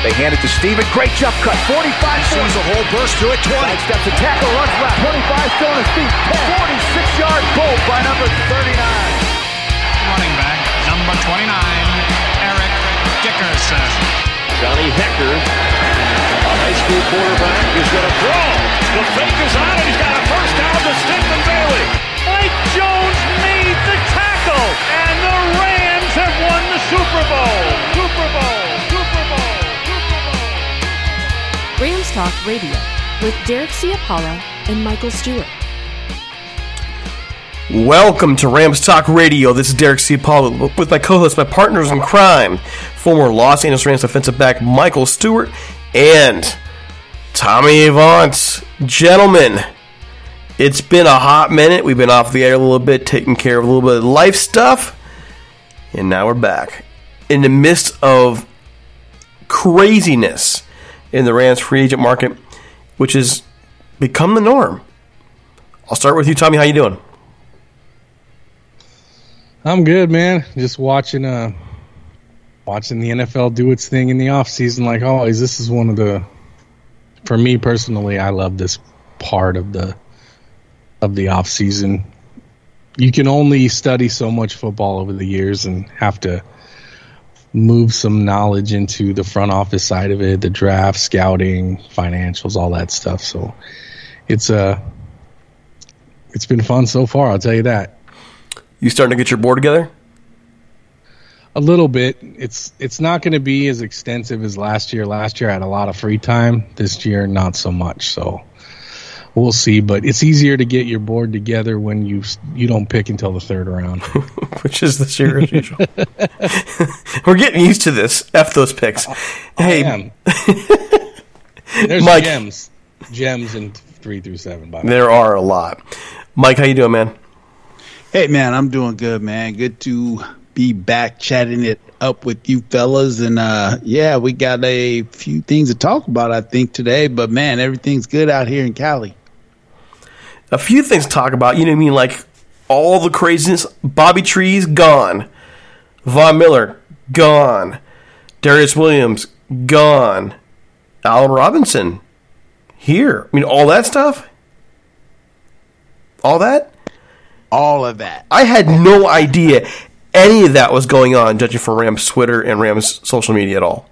They hand it to Steven. Great jump cut. 45 sees a whole burst through it. 20. Steps a tackle, runs left. 25 still on his feet. 46 yard goal by number 39. running back, number 29, Eric Dickerson. Johnny Hekker, a high school quarterback, is going to throw. The fake is on and he's got a first down to Stephen Bailey. Talk Radio with Derek Ciapala and Michael Stewart. Welcome to Rams Talk Radio. This is Derek Ciapala with my co-host, my partners in crime, former Los Angeles Rams defensive back Michael Stewart and Tommy Avant. Gentlemen, it's been a hot minute. We've been off the air a little bit, taking care of a little bit of life stuff, and now we're back in the midst of craziness in the Rams free agent market, which has become the norm. I'll start with you, Tommy. How you doing? I'm good, man. Just watching uh watching the NFL do its thing in the off season like always. This is one of the for me personally, I love this part of the of the off season. You can only study so much football over the years and have to move some knowledge into the front office side of it, the draft, scouting, financials, all that stuff. So it's uh it's been fun so far, I'll tell you that. You starting to get your board together? A little bit. It's it's not going to be as extensive as last year. Last year I had a lot of free time. This year not so much. So we'll see. But it's easier to get your board together when you you don't pick until the third round. Which is this year as usual. We're getting used to this. F those picks. Hey, Damn. There's Mike. gems, gems in three through seven. By the way. there are a lot. Mike, how you doing, man? Hey man, I'm doing good, man. Good to be back chatting it up with you fellas and uh yeah, we got a few things to talk about I think today, but man, everything's good out here in Cali. A few things to talk about. You know what I mean? Like all the craziness. Bobby Trees gone. Von Miller gone. Darious Williams gone. Allen Robinson here. I mean, all that stuff. All that. All of that. I had no idea any of that was going on, judging from Rams Twitter and Rams social media at all.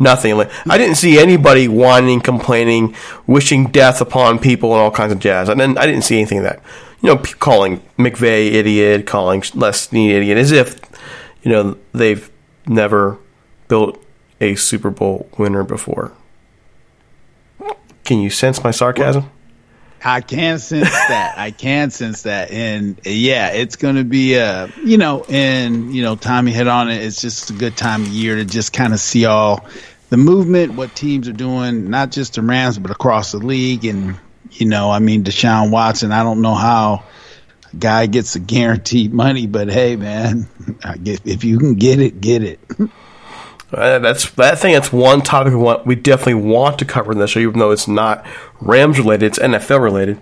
Nothing. Like I didn't see anybody whining, complaining, wishing death upon people, and all kinds of jazz. And then I didn't see anything of that. You know, calling McVay idiot, calling Les Snead idiot, as if you know they've never built a Super Bowl winner before. Can you sense my sarcasm? I can sense that. I can sense that. And yeah, it's going to be, uh, you know, and, you know, Tommy hit on it. It's just a good time of year to just kind of see all the movement, what teams are doing, not just the Rams, but across the league. And, you know, I mean, Deshaun Watson, I don't know how a guy gets a guaranteed money, but hey, man, if you can get it, get it. Uh, that's that thing. That's one topic we want. We definitely want to cover in this show, even though it's not Rams related. It's NFL related.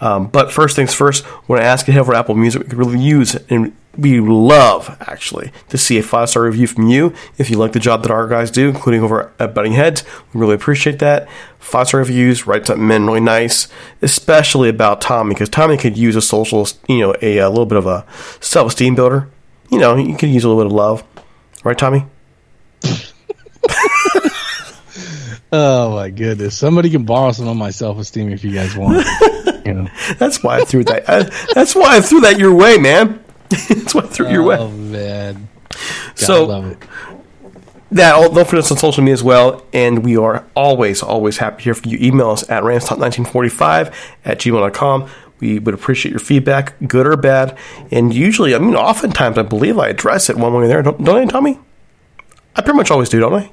Um, but first things first, when I ask you for Apple Music, we could really use and we love actually to see a five star review from you if you like the job that our guys do, including over at Butting Heads. We really appreciate that. Five star reviews, write something in really nice, especially about Tommy because Tommy could use a social, you know, a, a little bit of a self esteem builder. You know, you could use a little bit of love, right, Tommy? Oh my goodness! Somebody can borrow some of my self esteem if you guys want. you know. That's why I threw that. I, that's why I threw that your way, man. that's why I threw it your oh, way. Oh man! God, so love it. that all, don't forget us on social media as well. And we are always, always happy to hear from you. Email us at ramstop1945 at gmail.com. We would appreciate your feedback, good or bad. And usually, I mean, oftentimes, I believe I address it one way or the other. Don't, don't I, Tommy? I pretty much always do, don't I?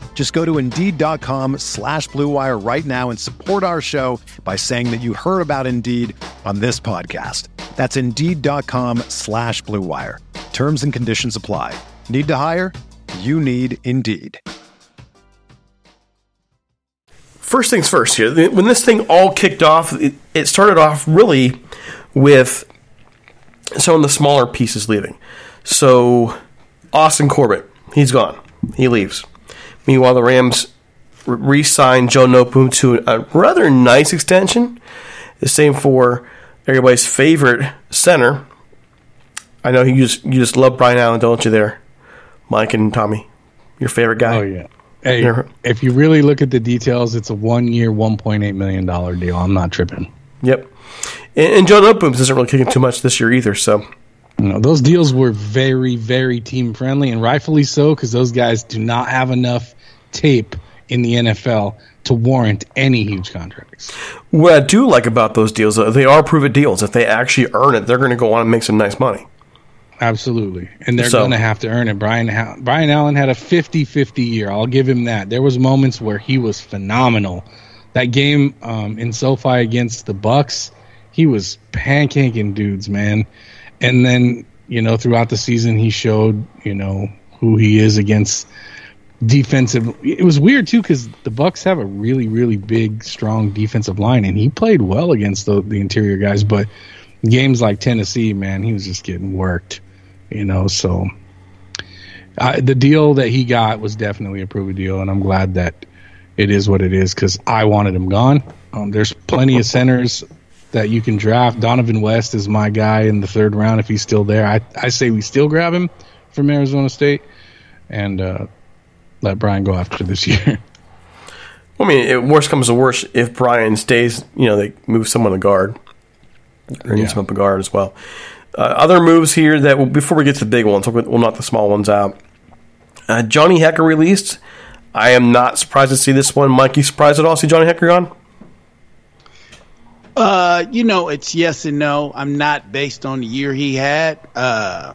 Just go to Indeed.com slash BlueWire right now and support our show by saying that you heard about Indeed on this podcast. That's Indeed.com slash BlueWire. Terms and conditions apply. Need to hire? You need Indeed. first things first here. When this thing all kicked off, it, it started off really with some of the smaller pieces leaving. So Austin Corbett, he's gone. He leaves. Meanwhile, the Rams re signed Joe Noteboom to a rather nice extension. The same for everybody's favorite center. I know you just you just love Brian Allen, don't you? There, Mike and Tommy, your favorite guy. Oh yeah. Hey, if you really look at the details, it's a one-year, one point eight million dollar deal. I'm not tripping. Yep. And, and Joe Noteboom's isn't really kicking too much this year either. So You know, those deals were very, very team friendly, and rightfully so, because those guys do not have enough tape in the NFL to warrant any huge contracts. what I do like about those deals, though, they are prove it deals. If they actually earn it, they're going to go on and make some nice money. Absolutely. And they're So- going to have to earn it. Brian Brian Allen had a 50-50 year. I'll give him that. There was moments where he was phenomenal. That game um, in SoFi against the Bucs, he was pancaking dudes, man. And then, you know, throughout the season he showed, you know, who he is against defensive. It was weird too because the Bucs have a really really big strong defensive line and he played well against the, the interior guys but games like tennessee man he was just getting worked you know so the deal that he got was definitely a proven deal and i'm glad that it is what it is because i wanted him gone. Um, there's plenty of centers that you can draft Dohnovan West is my guy in the third round if he's still there i, I say we still grab him from arizona state and uh, let brian go after this year I mean, it, worst comes to worst, if Brian stays, you know, they move someone to guard. Or need Yeah. someone to guard as well. Uh, other moves here that, well, before we get to the big ones, we'll, we'll knock the small ones out. Uh, Johnny Hekker released. I am not surprised to see this one. Mike, you surprised at all? See Johnny Hekker gone? Uh, you know, it's yes and no. I'm not based on the year he had. Uh,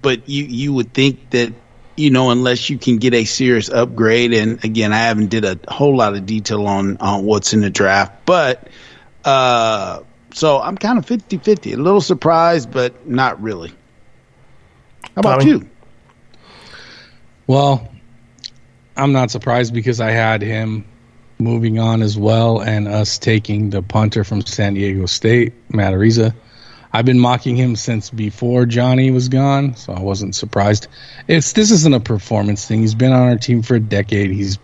but you you would think that you know unless you can get a serious upgrade, and again, I haven't did a whole lot of detail on on what's in the draft, but uh, so I'm kind of 50 50. A little surprised, but not really. How about Tommy? you? Well, I'm not surprised because I had him moving on as well and us taking the punter from San Diego State, Matt Araiza. I've been mocking him since before Johnny was gone, so I wasn't surprised. It's this isn't a performance thing. He's been on our team for a decade. He's,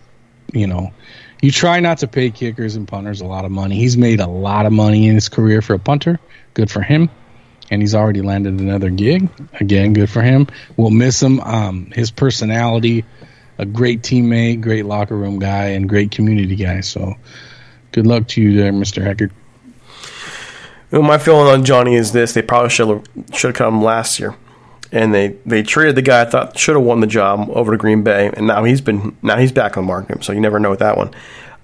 you know, you try not to pay kickers and punters a lot of money. He's made a lot of money in his career for a punter. Good for him. And he's already landed another gig. Again, good for him. We'll miss him. Um, his personality, a great teammate, great locker room guy, and great community guy. So good luck to you there, Mr. Hekker. Well, my feeling on Johnny is this: they probably should have should have come last year, and they they traded the guy I thought should have won the job over to Green Bay, and now he's been now he's back on the market, so you never know with that one.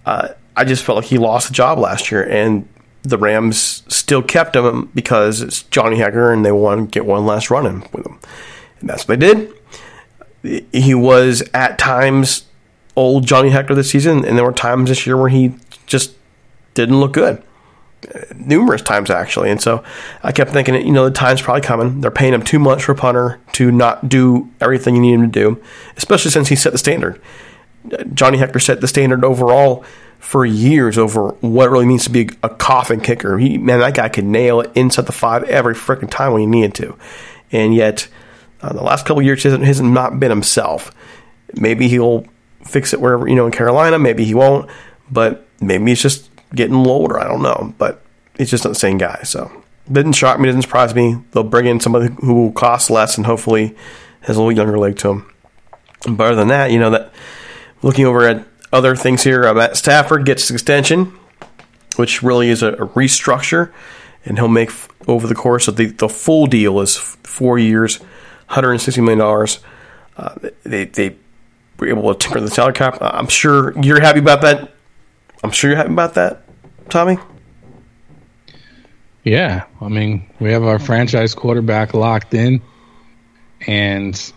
Uh, I just felt like he lost the job last year, and the Rams still kept him because it's Johnny Hekker, and they want to get one last run in with him, and that's what they did. He was at times old Johnny Hekker this season, and there were times this year where he just didn't look good numerous times actually. And so I kept thinking, you know, the time's probably coming. They're paying him too much for punter to not do everything you need him to do, especially since he set the standard. Johnny Hekker set the standard overall for years over what really means to be a coffin kicker. He, man, that guy could nail it inside the five every freaking time when he needed to. And yet, uh, the last couple years, he hasn't, hasn't not been himself. Maybe he'll fix it wherever, you know, in Carolina. Maybe he won't. But maybe he's just getting older. I don't know, but he's just not the same guy. So didn't shock me, didn't surprise me. They'll bring in somebody who will cost less and hopefully has a little younger leg to him. But other than that, you know that looking over at other things here, uh, Matt Stafford gets an extension, which really is a, a restructure, and he'll make f- over the course of the the full deal is f- four years, 160 million dollars. Uh, they they were able to temper the salary cap. I'm sure you're happy about that. I'm sure you're happy about that, Tommy. Yeah, I mean, we have our franchise quarterback locked in, and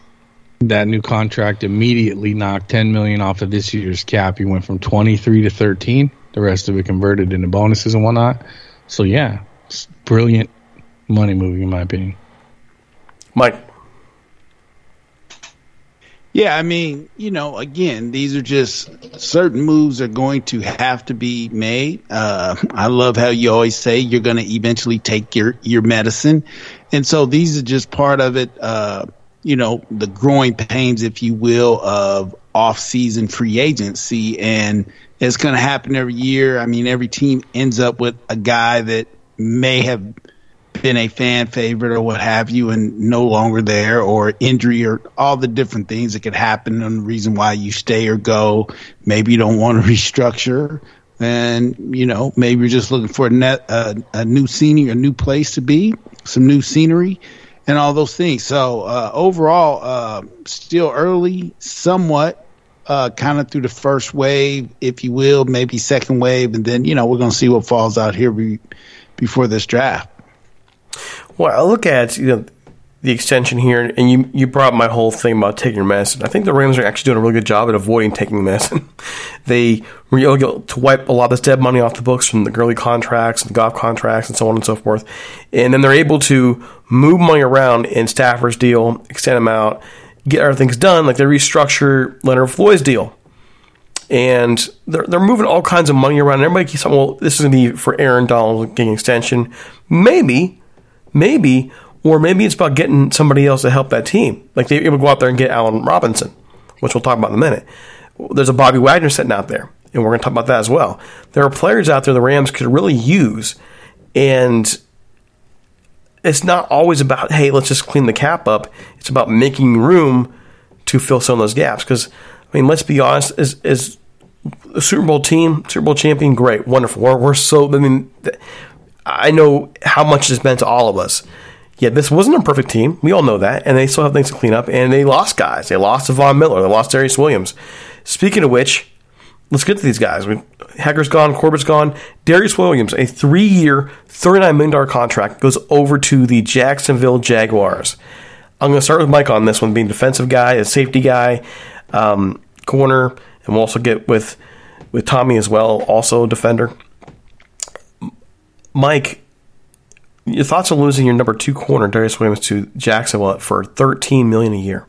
that new contract immediately knocked 10 million off of this year's cap. He went from 23 to 13. The rest of it converted into bonuses and whatnot. So yeah, it's brilliant money moving in my opinion. Mike. Yeah, I mean, you know, again, these are just certain moves are going to have to be made. Uh, I love how you always say you're going to eventually take your your medicine, and so these are just part of it. Uh, you know, the growing pains, if you will, of off-season free agency, and it's going to happen every year. I mean, every team ends up with a guy that may have been a fan favorite or what have you and no longer there or injury or all the different things that could happen and the reason why you stay or go. Maybe you don't want to restructure and, you know, maybe you're just looking for a, net, uh, a new scenery, a new place to be, some new scenery and all those things. So, uh, overall, uh, still early, somewhat, uh, kind of through the first wave, if you will, maybe second wave. And then, you know, we're to see what falls out here be, before this draft. Well, I look at you know the extension here, and you you brought my whole thing about taking your medicine. I think the Rams are actually doing a really good job at avoiding taking medicine. they were able to wipe a lot of this dead money off the books from the Gurley contracts and the Goff contracts and so on and so forth, and then they're able to move money around in Stafford's deal, extend them out, get other things done, like they restructure Leonard Floyd's deal. And they're, they're moving all kinds of money around. And everybody keeps saying, well, this is going to be for Aaron Donald getting extension. Maybe, maybe, or maybe it's about getting somebody else to help that team. Like they able to go out there and get Allen Robinson, which we'll talk about in a minute. There's a Bobby Wagner sitting out there, and we're going to talk about that as well. There are players out there the Rams could really use, and it's not always about hey, let's just clean the cap up. It's about making room to fill some of those gaps. Because I mean, let's be honest, as as a Super Bowl team, Super Bowl champion, great, wonderful. We're, we're so I mean. I know how much it's meant to all of us. Yet this wasn't a perfect team. We all know that. And they still have things to clean up. And they lost guys. They lost Von Miller. They lost Darious Williams. Speaking of which, let's get to these guys. We, Hekker's gone. Corbett's gone. Darious Williams, a three year, $39 million contract, goes over to the Jacksonville Jaguars. I'm going to start with Mike on this one, being defensive guy, a safety guy, um, corner, and we'll also get with, with Tommy as well, also defender. Mike, Your thoughts on losing your number two corner, Darious Williams, to Jacksonville for thirteen million a year?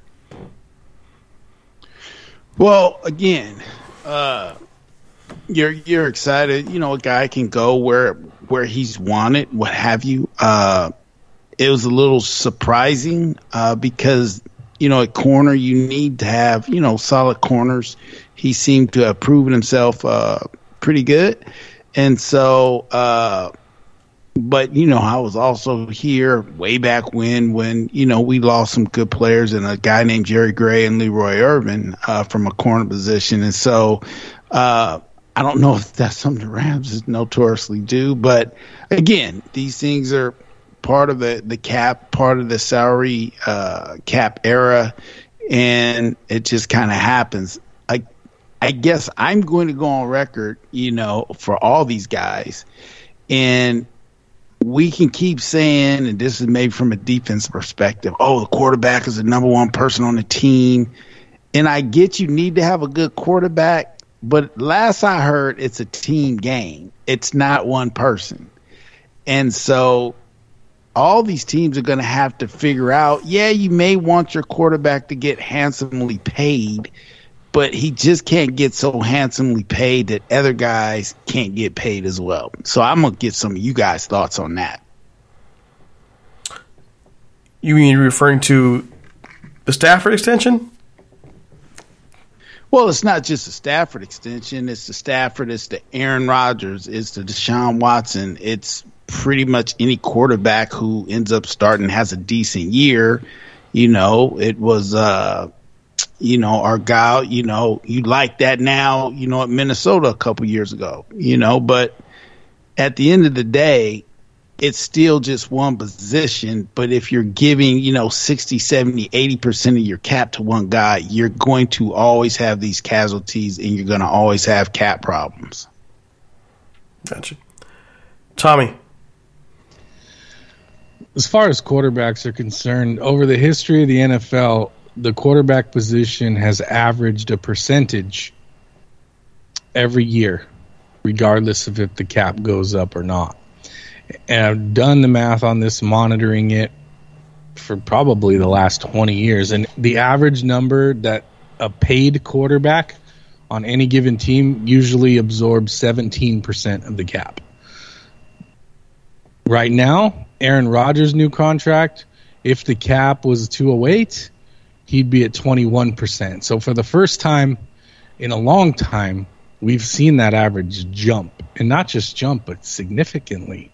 Well, again, uh, you're you're excited. You know, a guy can go where where he's wanted, what have you. Uh, it was a little surprising uh, because you know at corner you need to have you know solid corners. He seemed to have proven himself uh, pretty good, and so. But you know, I was also here way back when, when you know we lost some good players and a guy named Jerry Gray and Leroy Irvin uh, from a corner position, and so uh, I don't know if that's something the Rams is notoriously do, but again, these things are part of the the cap, part of the salary uh, cap era, and it just kind of happens. I I guess I'm going to go on record, you know, for all these guys, and we can keep saying, and this is maybe from a defense perspective, oh, the quarterback is the number one person on the team. And I get you need to have a good quarterback, but last I heard, it's a team game. It's not one person. And so all these teams are going to have to figure out, yeah, you may want your quarterback to get handsomely paid, but he just can't get so handsomely paid that other guys can't get paid as well. So I'm gonna get some of you guys' thoughts on that. You mean referring to the Stafford extension? Well, it's not just the Stafford extension. It's the Stafford. It's the Aaron Rodgers. It's the Deshaun Watson. It's pretty much any quarterback who ends up starting has a decent year. You know, it was uh, you know, our guy, you know, you like that now, you know, at Minnesota a couple years ago, you know, but at the end of the day, it's still just one position. But if you're giving, you know, 60, 70, 80% of your cap to one guy, you're going to always have these casualties and you're going to always have cap problems. Gotcha. Tommy. As far as quarterbacks are concerned, over the history of the NFL, the quarterback position has averaged a percentage every year, regardless of if the cap goes up or not. And I've done the math on this, monitoring it for probably the last 20 years. And the average number that a paid quarterback on any given team usually absorbs 17% of the cap. Right now, Aaron Rodgers' new contract, if the cap was 208, he'd be at 21%. So for the first time in a long time, we've seen that average jump. And not just jump, but significantly.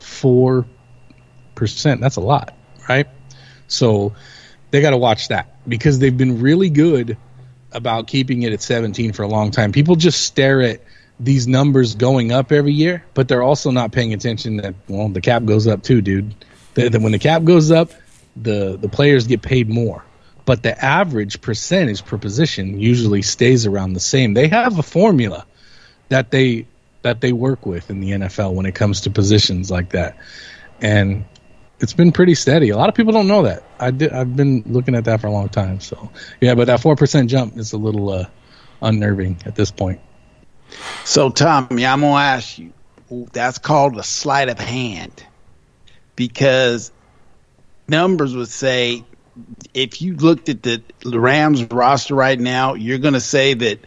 4%. That's a lot, right? So they got to watch that because they've been really good about keeping it at 17 for a long time. People just stare at these numbers going up every year, but they're also not paying attention that well, the cap goes up too, dude. That when the cap goes up, the the players get paid more but the average percentage per position usually stays around the same. They have a formula that they that they work with in the NFL when it comes to positions like that, and it's been pretty steady. A lot of people don't know that. I did. I've been looking at that for a long time. So yeah, but that four percent jump is a little uh, unnerving at this point. So Tommy, I'm gonna ask you. That's called a sleight of hand, because numbers would say if you looked at the Rams roster right now, you're going to say that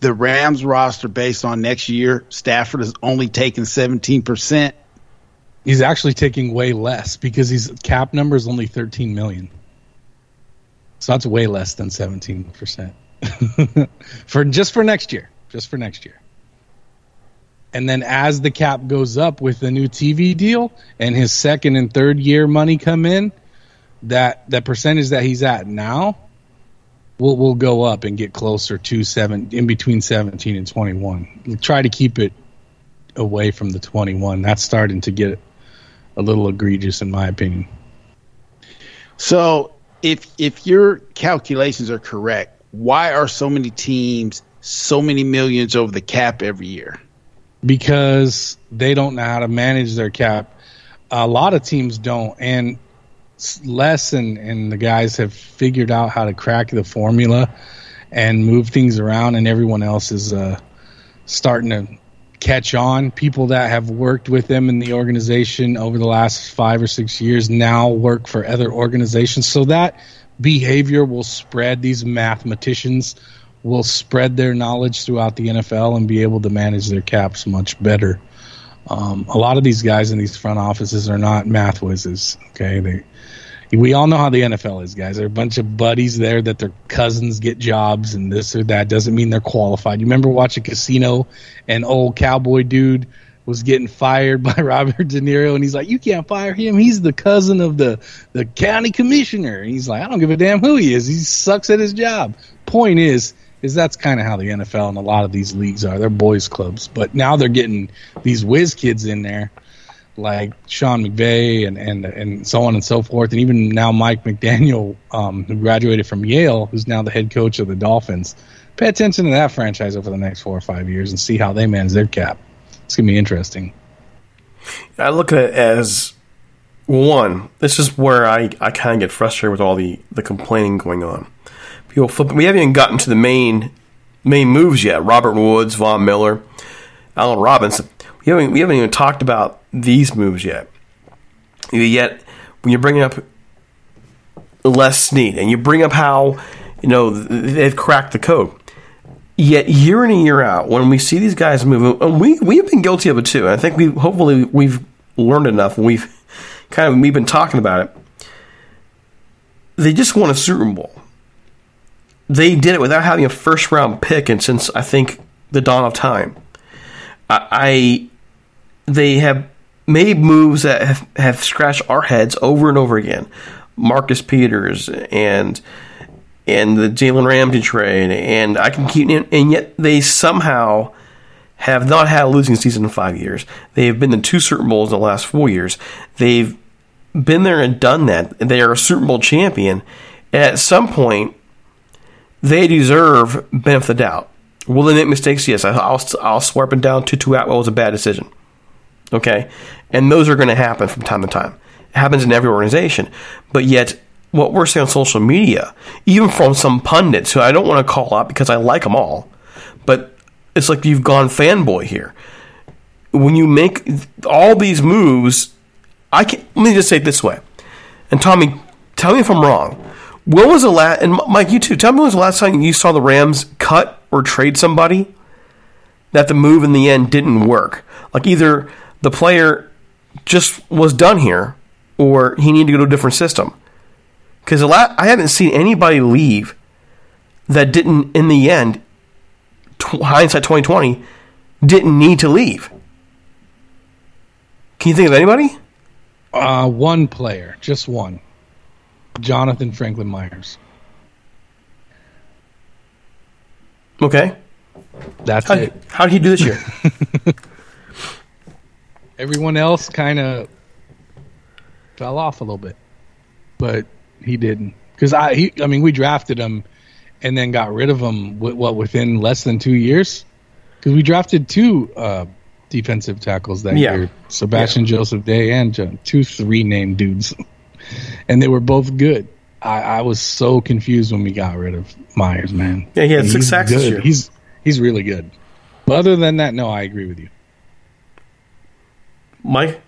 the Rams roster based on next year, Stafford is only taking 17%. He's actually taking way less because his cap number is only 13 million. So that's way less than 17% for just for next year, just for next year. And then as the cap goes up with the new TV deal and his second and third year money come in, that that percentage that he's at now will will go up and get closer to seven in between 17 and 21. We'll try to keep it away from the 21. That's starting to get a little egregious in my opinion. So, if if your calculations are correct, why are so many teams so many millions over the cap every year? Because they don't know how to manage their cap. A lot of teams don't, and Les and, and the guys have figured out how to crack the formula and move things around, and everyone else is uh, starting to catch on. People that have worked with them in the organization over the last five or six years now work for other organizations. So that behavior will spread. These mathematicians will spread their knowledge throughout the NFL and be able to manage their caps much better. Um, a lot of these guys in these front offices are not math whizzes. Okay, they we all know how the NFL is, guys. There are a bunch of buddies there that their cousins get jobs and this or that doesn't mean they're qualified. You remember watching Casino and old cowboy dude was getting fired by Robert De Niro and he's like, You can't fire him. He's the cousin of the, the county commissioner. And he's like, I don't give a damn who he is. He sucks at his job. Point is, is that's kind of how the NFL and a lot of these leagues are. They're boys clubs. But now they're getting these whiz kids in there like Sean McVay and, and and so on and so forth, and even now Mike McDaniel, um, who graduated from Yale, who's now the head coach of the Dolphins. Pay attention to that franchise over the next four or five years and see how they manage their cap. It's gonna be interesting. I look at it as one. This is where I, I kind of get frustrated with all the, the complaining going on. People flip. We haven't even gotten to the main main moves yet. Robert Woods, Von Miller, Allen Robinson. We haven't we haven't even talked about these moves yet. Yet, when you're bringing up Les Snead and you bring up how you know they've cracked the code, yet year in and year out, when we see these guys move, and we we've been guilty of it too. I think we hopefully we've learned enough. We've kind of we've been talking about it. They just won a Super Bowl. They did it without having a first round pick, and since I think the dawn of time, I, I they have made moves that have, have scratched our heads over and over again. Marcus Peters and and the Jalen Ramsey trade, and I can keep, and yet they somehow have not had a losing season in five years. They have been in two Super Bowls in the last four years. They've been there and done that. They are a Super Bowl champion. And at some point, they deserve benefit of the doubt. Will they make mistakes? Yes. I'll, I'll swear up and down Tutu Atwell was a bad decision. Okay? And those are going to happen from time to time. It happens in every organization. But yet, what we're seeing on social media, even from some pundits who I don't want to call out because I like them all, but it's like you've gone fanboy here. When you make all these moves, I can let me just say it this way. And Tommy, tell me if I'm wrong. When was the last and Mike, you too, tell me when was the last time you saw the Rams cut or trade somebody that the move in the end didn't work? Like either the player just was done here, or he needed to go to a different system. Because I haven't seen anybody leave that didn't, in the end, hindsight 2020, didn't need to leave. Can you think of anybody? Uh, one player, just one. Jonathan Franklin Myers. Okay. That's how, it. How did he do this year? Everyone else kind of fell off a little bit, but he didn't. Because I, he, I mean, we drafted him and then got rid of him. What within less than two years? Because we drafted two uh, defensive tackles that yeah. year: Sebastian yeah. Joseph Day and John, two three named dudes, and they were both good. I, I, was so confused when we got rid of Myers, man. Yeah, he had six sacks this year. He's he's really good. But other than that, no, I agree with you. Mike?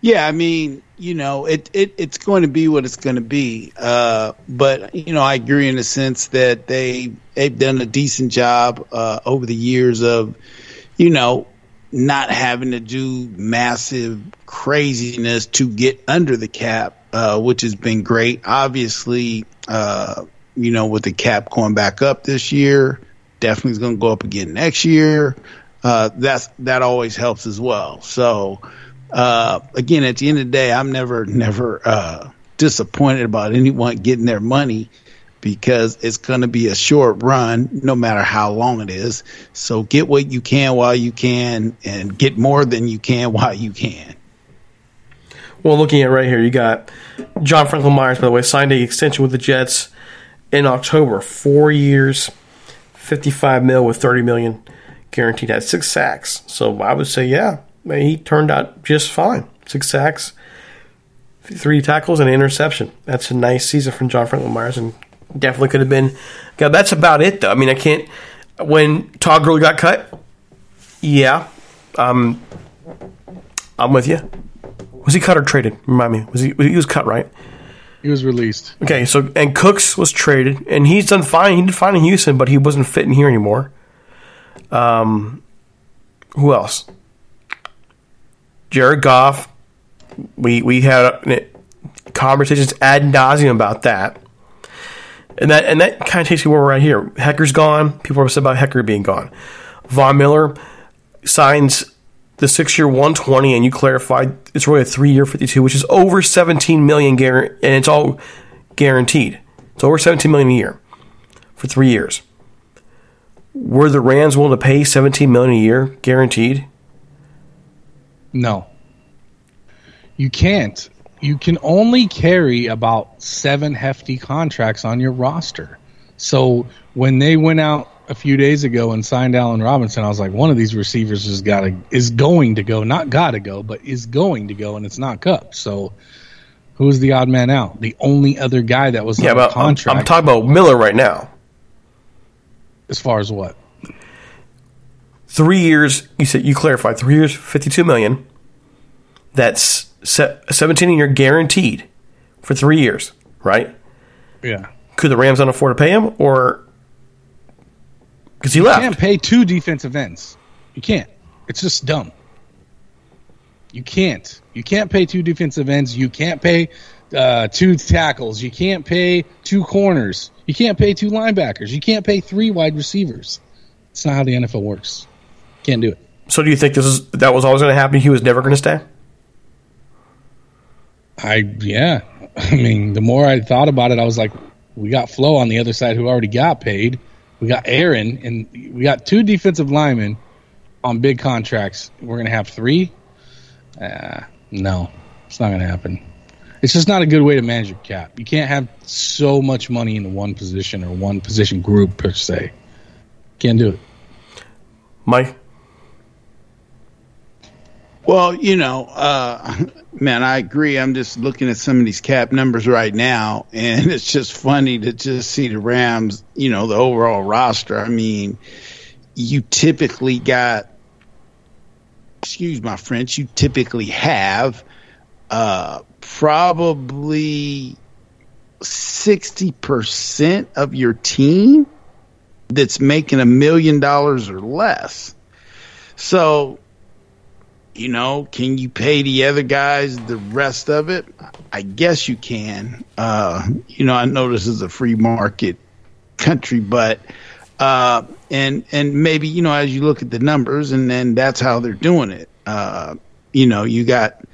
Yeah, I mean, you know, it, it it's going to be what it's going to be. Uh, but you know, I agree in the sense that they they've done a decent job uh, over the years of, you know, not having to do massive craziness to get under the cap, uh, which has been great. Obviously, uh, you know, with the cap going back up this year, definitely is going to go up again next year uh, that's that always helps as well. So uh, again, at the end of the day, I'm never never uh, disappointed about anyone getting their money because it's going to be a short run, no matter how long it is. So get what you can while you can, and get more than you can while you can. Well, looking at right here, you got John Franklin Myers, by the way, signed a extension with the Jets in October, four years, fifty-five mil with thirty million guaranteed had six sacks. So I would say, yeah, he turned out just fine. Six sacks, three tackles, and an interception. That's a nice season from John Franklin Myers, and definitely could have been. God, that's about it, though. I mean, I can't. when Todd Gurley got cut, yeah, um, I'm with you. Was he cut or traded? Remind me. Was he? He was cut, right? He was released. Okay, so and Cooks was traded, and he's done fine. He did fine in Houston, but he wasn't fitting here anymore. Um, who else? Jared Goff. We we had conversations ad nauseum about that, and that and that kind of takes you where we're at here. Hekker's gone. People are upset about Hecker being gone. Von Miller signs the six year 120, and you clarified it's really a three year 52, which is over 17 million, and it's all guaranteed. It's over 17 million a year for three years. Were the Rams willing to pay 17 million a year guaranteed? No. You can't. You can only carry about seven hefty contracts on your roster. So when they went out a few days ago and signed Allen Robinson, I was like, one of these receivers is got to is going to go, not got to go, but is going to go, and it's not Kupp. So who's the odd man out? The only other guy that was Yeah, on but I'm, contract. I'm talking about Miller right now. as far as what? Three years. You said you clarified three years, 52 million. That's 17 a year guaranteed for three years, right? Yeah. Could the Rams not afford to pay him, or because he You left? can't pay two defensive ends. You can't. It's just dumb. You can't. You can't pay two defensive ends. You can't pay uh, two tackles. You can't pay two corners. You can't pay two linebackers. You can't pay three wide receivers. It's not how the NFL works. Can't do it. So do you think this is that was always going to happen? He was never going to stay. I yeah. I mean, the more I thought about it, I was like, we got Flo on the other side who already got paid. We got Aaron, and we got two defensive linemen on big contracts. We're gonna have three. Uh, no, it's not gonna happen. It's just not a good way to manage your cap. You can't have so much money in one position or one position group per se. Can't do it. Mike, Well, you know, uh, man, I agree. I'm just looking at some of these cap numbers right now, and it's just funny to just see the Rams, you know, the overall roster. I mean, you typically got, excuse my French, you typically have uh, probably 60% of your team that's making a million dollars or less. So, you know, can you pay the other guys the rest of it? I guess you can. Uh, you know, I know this is a free market country, but uh, and and maybe you know as you look at the numbers, and then that's how they're doing it. Uh, you know, you got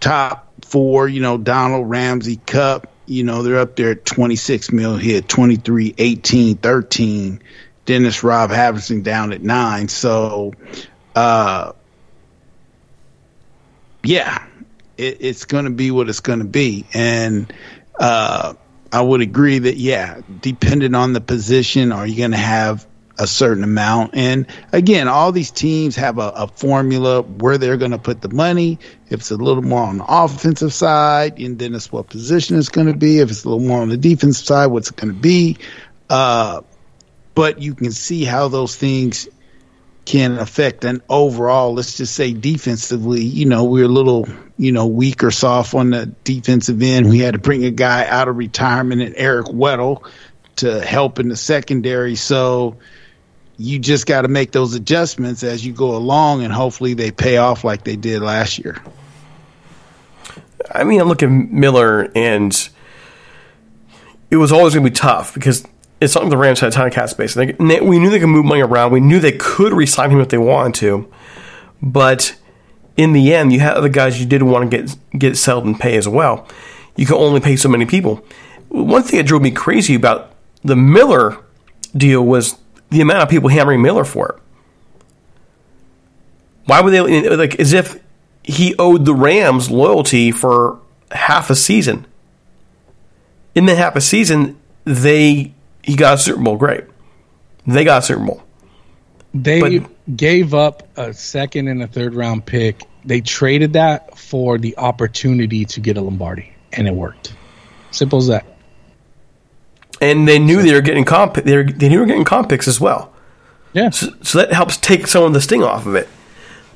top four. You know, Donald Ramsey Kupp. You know, they're up there at 26 mil hit, 23, 18, 13. Dennis Rob Havison down at nine. So, uh, yeah, it, it's going to be what it's going to be. And uh, I would agree that, yeah, depending on the position, are you going to have a certain amount? And again, all these teams have a, a formula where they're going to put the money. If it's a little more on the offensive side, and then it's what position it's going to be. If it's a little more on the defensive side, what's it going to be? Uh, but you can see how those things can affect an overall, let's just say defensively, you know, we're a little, you know, weak or soft on the defensive end. We had to bring a guy out of retirement and Eric Weddle to help in the secondary. So you just got to make those adjustments as you go along and hopefully they pay off like they did last year. I mean, I look at Miller, and it was always going to be tough because it's something the Rams had a ton of cap space. They, we knew they could move money around. We knew they could resign him if they wanted to, but in the end, you had other guys you did want to get get settled and pay as well. You could only pay so many people. One thing that drove me crazy about the Miller deal was the amount of people hammering Miller for it. Why would they like as if he owed the Rams loyalty for half a season? In the half a season, they he got a Super Bowl. Great, they got a Super Bowl. They But- gave up a second and a third round pick. They traded that for the opportunity to get a Lombardi, and it worked. Simple as that. And they knew they were getting comp. They, were, they knew they were getting comp picks as well. Yeah. So, so that helps take some of the sting off of it.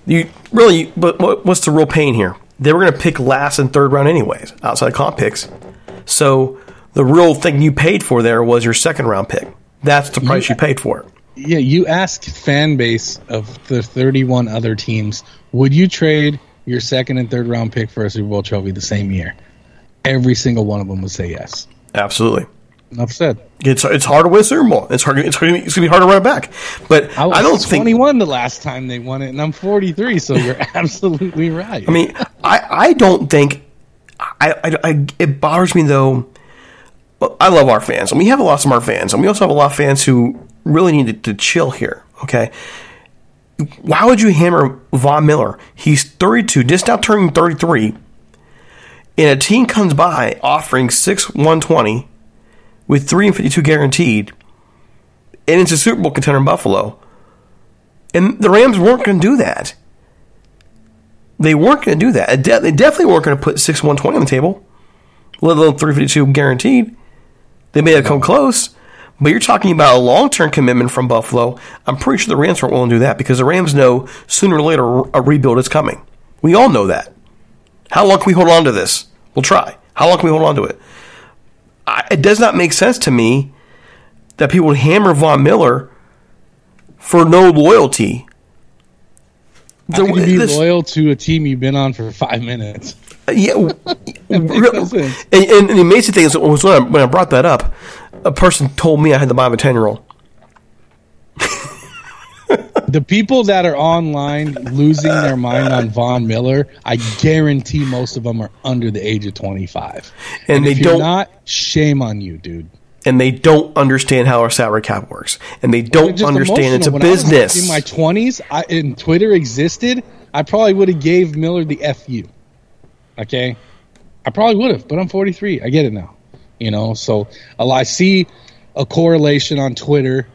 You really, but what, what's the real pain here? They were going to pick last and third round anyways, outside of comp picks. So the real thing you paid for there was your second round pick. That's the price you, you paid for it. Yeah, you ask fan base of the 31 other teams, would you trade your second and third round pick for a Super Bowl trophy the same year? Every single one of them would say yes. Absolutely. Enough said. It's it's hard to win a Super Bowl. It's hard. It's, hard, it's gonna be hard to run it back. But I, was I don't 21 think the last time they won it, and I'm 43. So you're absolutely right. I mean, I I don't think. I, I, I it bothers me though. I love our fans, and we have a lot of our fans, and we also have a lot of fans who really need to, to chill here. Okay, why would you hammer Von Miller? He's 32, just now turning 33, and a team comes by offering six 120 with three and 52 guaranteed, and it's a Super Bowl contender in Buffalo. And the Rams weren't going to do that. They weren't going to do that. They definitely weren't going to put six 120 on the table, let alone 352 guaranteed. They may have come close, but you're talking about a long term commitment from Buffalo. I'm pretty sure the Rams weren't willing to do that because the Rams know sooner or later a rebuild is coming. We all know that. How long can we hold on to this? We'll try. How long can we hold on to it? I, it does not make sense to me that people would hammer Von Miller for no loyalty. How can you be this, loyal to a team you've been on for five minutes? Uh, yeah, real, and, and, the amazing thing is was when I, when I brought that up, a person told me I had the mind of a ten year old. the people that are online losing their mind on Von Miller, I guarantee most of them are under the age of 25. And, and they don't not shame on you, dude. And they don't understand how our salary cap works. And they don't understand it's a when business. in my 20s, I, and Twitter existed, I probably would have gave Miller the FU. Okay? I probably would have, but I'm 43. I get it now. You know, so I see a correlation on Twitter,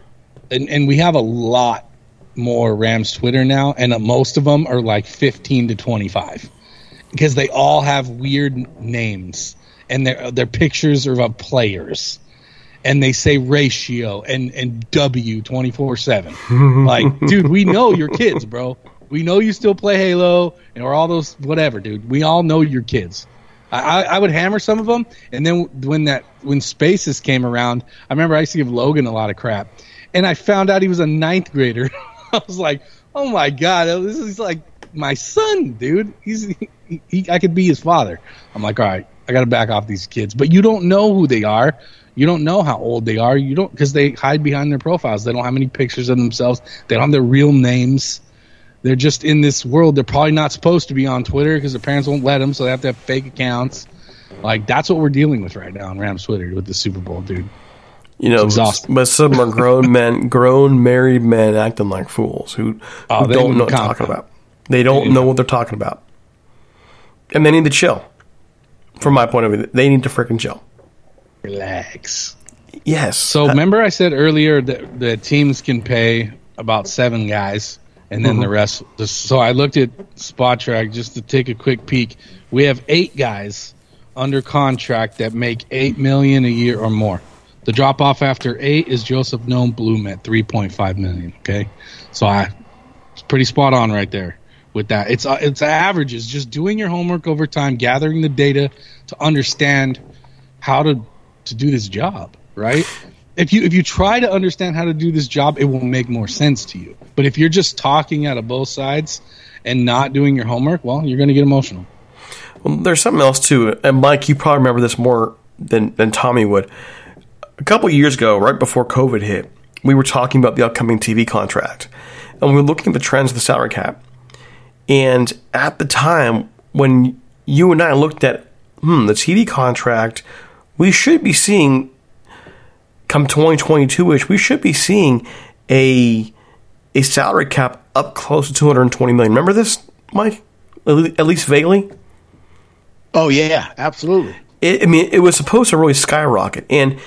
and, and we have a lot more Rams Twitter now, and most of them are like 15 to 25 because they all have weird names and their their pictures are of players and they say ratio and and W 24 7. Like, dude, we know your kids, bro. We know you still play Halo and or all those whatever, dude. We all know your kids. I, I would hammer some of them, and then when that when Spaces came around, I remember I used to give Logan a lot of crap, and I found out he was a ninth grader. I was like, oh my god, oh, this is like my son, dude. He's he, he, I could be his father. I'm like, all right, I got to back off these kids, but you don't know who they are. You don't know how old they are. You don't because they hide behind their profiles. They don't have any pictures of themselves. They don't have their real names. They're just in this world. They're probably not supposed to be on Twitter because their parents won't let them, so they have to have fake accounts. Like that's what we're dealing with right now on Rams Twitter with the Super Bowl, dude. You know, but some are grown men, grown married men acting like fools who, oh, who don't know what they're talking about. They don't they know what they're talking about, and they need to chill. From my point of view, they need to freaking chill. Relax. Yes. So uh, remember, I said earlier that the teams can pay about seven guys, and then mm-hmm. the rest. So I looked at Spotrac just to take a quick peek. We have eight guys under contract that make eight million a year or more. The drop off after eight is Joseph Noteboom at three point five million. Okay, so I it's pretty spot on right there with that. It's uh, it's averages. Just doing your homework over time, gathering the data to understand how to to do this job. Right. If you if you try to understand how to do this job, it will make more sense to you. But if you're just talking out of both sides and not doing your homework, well, you're going to get emotional. Well, there's something else too, and Mike, you probably remember this more than than Tommy would a couple years ago, right before COVID hit, we were talking about the upcoming TV contract, and we were looking at the trends of the salary cap. And at the time, when you and I looked at hmm, the TV contract, we should be seeing come 2022 ish, we should be seeing a a salary cap up close to 220 million. Remember this, Mike? At least vaguely. Oh yeah, absolutely. It, I mean, it was supposed to really skyrocket, and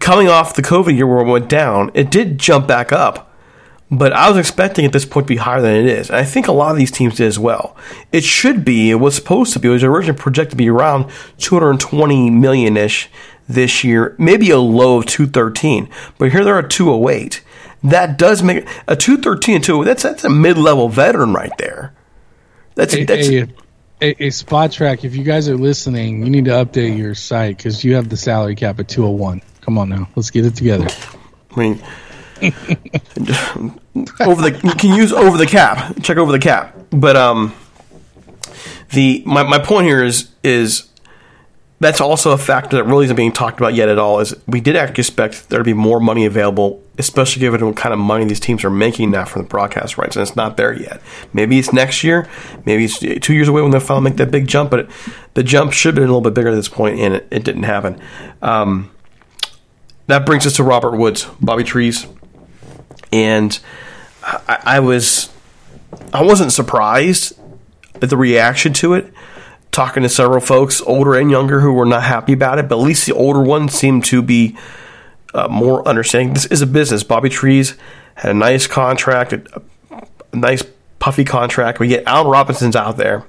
coming off the COVID year where it went down, it did jump back up. But I was expecting at this point to be higher than it is. And I think a lot of these teams did as well. It should be, it was supposed to be, it was originally projected to be around 220 million ish this year, maybe a low of 213. But here they're at 208. that does make a two thirteen two. That's that's a mid level veteran right there. That's a, that's. A, a, a, Spotrac. If you guys are listening, you need to update your site because you have the salary cap at two hundred one. Come on now, let's get it together. I mean, over the you can use over the cap. Check over the cap, but um, the my my point here is is that's also a factor that really isn't being talked about yet at all. Is we did actually expect there to be more money available, especially given what kind of money these teams are making now from the broadcast rights, and it's not there yet. Maybe it's next year, maybe it's two years away when they finally make that big jump. But it, the jump should have been a little bit bigger at this point, and it, it didn't happen. Um, that brings us to Robert Woods, Bobby Trees, and I, I was I wasn't surprised at the reaction to it talking to several folks, older and younger, who were not happy about it, but at least the older ones seemed to be uh, more understanding. This is a business. Bobby Trees had a nice contract, a, a nice puffy contract. We get Al Robinson's out there,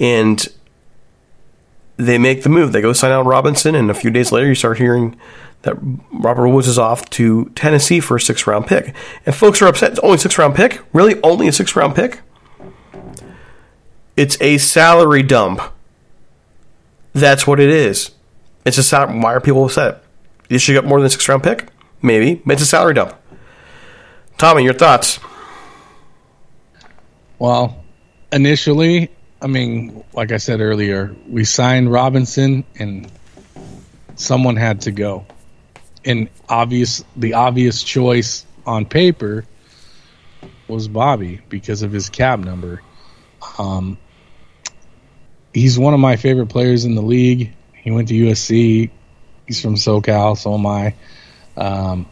and they make the move. They go sign Al Robinson, and a few days later, you start hearing that Robert Woods is off to Tennessee for a six round pick. And folks are upset. It's only a six round pick? Really? Only a six round pick? It's a salary dump. That's what it is. It's a salary. Why are people upset? You should get more than a six round pick? Maybe. It's a salary dump. Tommy, your thoughts? Well, initially, I mean, like I said earlier, we signed Robinson and someone had to go. And obvious the obvious choice on paper was Bobby because of his cab number. Um, he's one of my favorite players in the league. He went to USC. He's from SoCal, so am I. Um,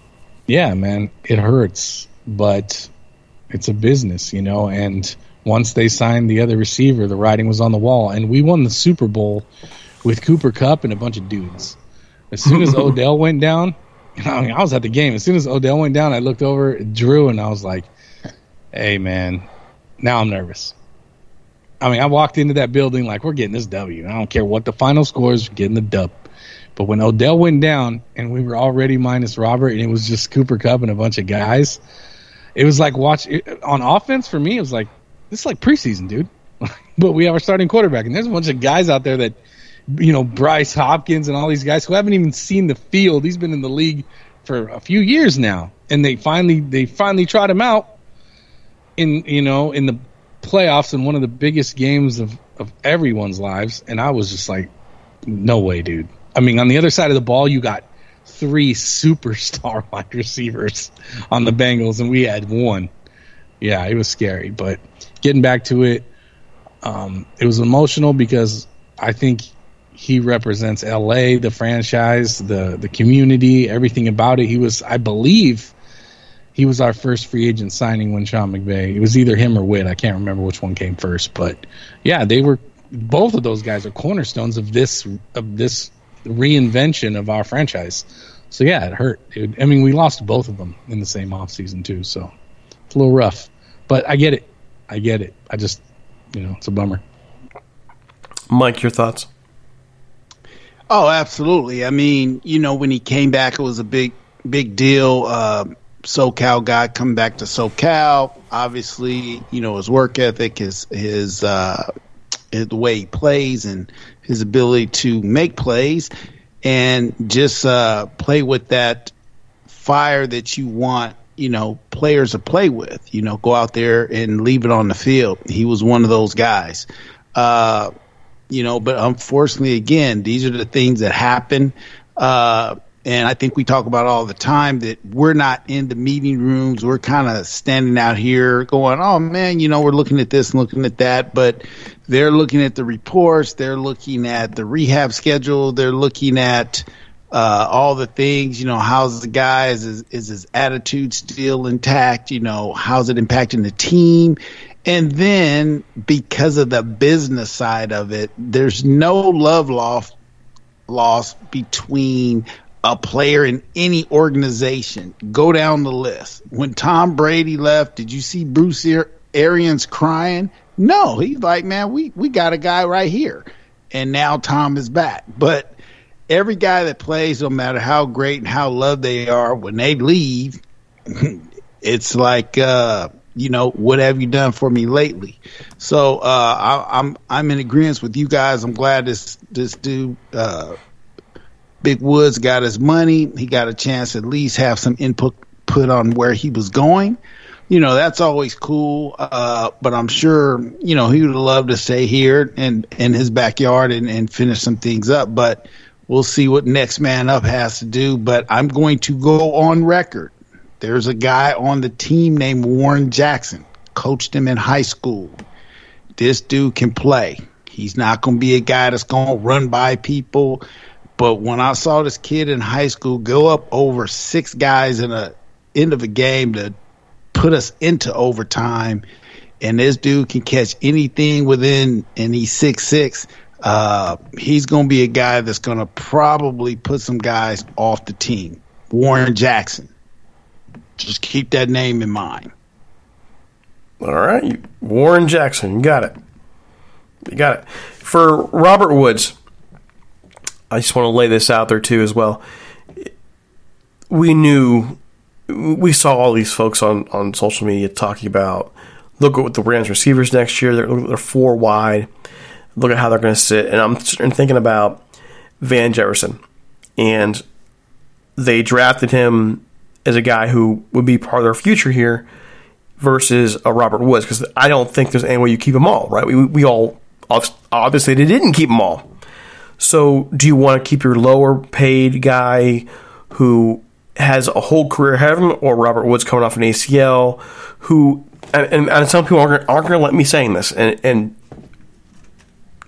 yeah, man, it hurts, but it's a business, you know. And once they signed the other receiver, the writing was on the wall, and we won the Super Bowl with Cooper Kupp and a bunch of dudes. As soon as Odell went down, I mean, I was at the game. As soon as Odell went down, I looked over at Drew and I was like, "Hey, man, now I'm nervous." I mean, I walked into that building like we're getting this W. I don't care what the final score is, we're getting the dub. But when Odell went down and we were already minus Robert and it was just Cooper Kupp and a bunch of guys, it was like watch it, on offense for me. It was like this is like preseason, dude. but we have our starting quarterback and there's a bunch of guys out there that, you know, Bryce Hopkins and all these guys who haven't even seen the field. He's been in the league for a few years now, and they finally they finally trot him out in you know in the playoffs in one of the biggest games of, of everyone's lives, and I was just like, no way, dude. I mean, on the other side of the ball, you got three superstar wide receivers on the Bengals, and we had one. Yeah, it was scary. But getting back to it, um, it was emotional because I think he represents LA, the franchise, the the community, everything about it. He was, I believe, he was our first free agent signing when Sean McVay. It was either him or Whit. I can't remember which one came first, but yeah, they were both of those guys are cornerstones of this of this reinvention of our franchise. So yeah, it hurt. I mean, we lost both of them in the same offseason too, so it's a little rough. But I get it. I get it. I just, you know, it's a bummer. Mike, your thoughts? Oh, absolutely. I mean, you know, when he came back, it was a big, big deal. Uh, SoCal guy coming back to SoCal. Obviously, you know his work ethic, his his, uh, the way he plays, and his ability to make plays, and just uh, play with that fire that you want. You know, players to play with. You know, go out there and leave it on the field. He was one of those guys. Uh, you know, but unfortunately, again, these are the things that happen. Uh, and I think we talk about all the time that we're not in the meeting rooms. We're kind of standing out here going, oh man, you know, we're looking at this and looking at that, but they're looking at the reports. They're looking at the rehab schedule. They're looking at, uh, all the things, you know, how's the guy? Is is his attitude still intact? You know, how's it impacting the team? And then because of the business side of it, there's no love lost loss between a player in any organization. Go down the list. When Tom Brady left, did you see Bruce Arians crying? No, he's like, man, we, we got a guy right here. And now Tom is back. But every guy that plays, no matter how great and how loved they are, when they leave, it's like uh, you know, what have you done for me lately? So uh, I, I'm I'm in agreement with you guys. I'm glad this this dude uh, Big Woods got his money. He got a chance at least have some input put on where he was going. You know, that's always cool. Uh, but I'm sure, you know, he would love to stay here and in his backyard and, and finish some things up. But we'll see what next man up has to do. But I'm going to go on record there's a guy on the team named Warren Jackson. Coached him in high school. This dude can play. He's not going to be a guy that's going to run by people. But when I saw this kid in high school go up over six guys in a end of a game to put us into overtime, and this dude can catch anything within, and he's six six. Uh, he's going to be a guy that's going to probably put some guys off the team. Warren Jackson. Just keep that name in mind. All right, Warren Jackson, you got it. You got it. For Robert Woods, I just want to lay this out there too as well. We knew, we saw all these folks on, on social media talking about look at what the Rams receivers next year. They're, they're four wide. Look at how they're going to sit. And I'm thinking about Van Jefferson. And they drafted him as a guy who would be part of their future here versus a Robert Woods because I don't think there's any way you keep them all, right? We, we all obviously they didn't keep them all. So do you want to keep your lower paid guy who has a whole career ahead of him, or Robert Woods coming off an ACL, who and, and some people aren't, aren't going to let me saying this and, and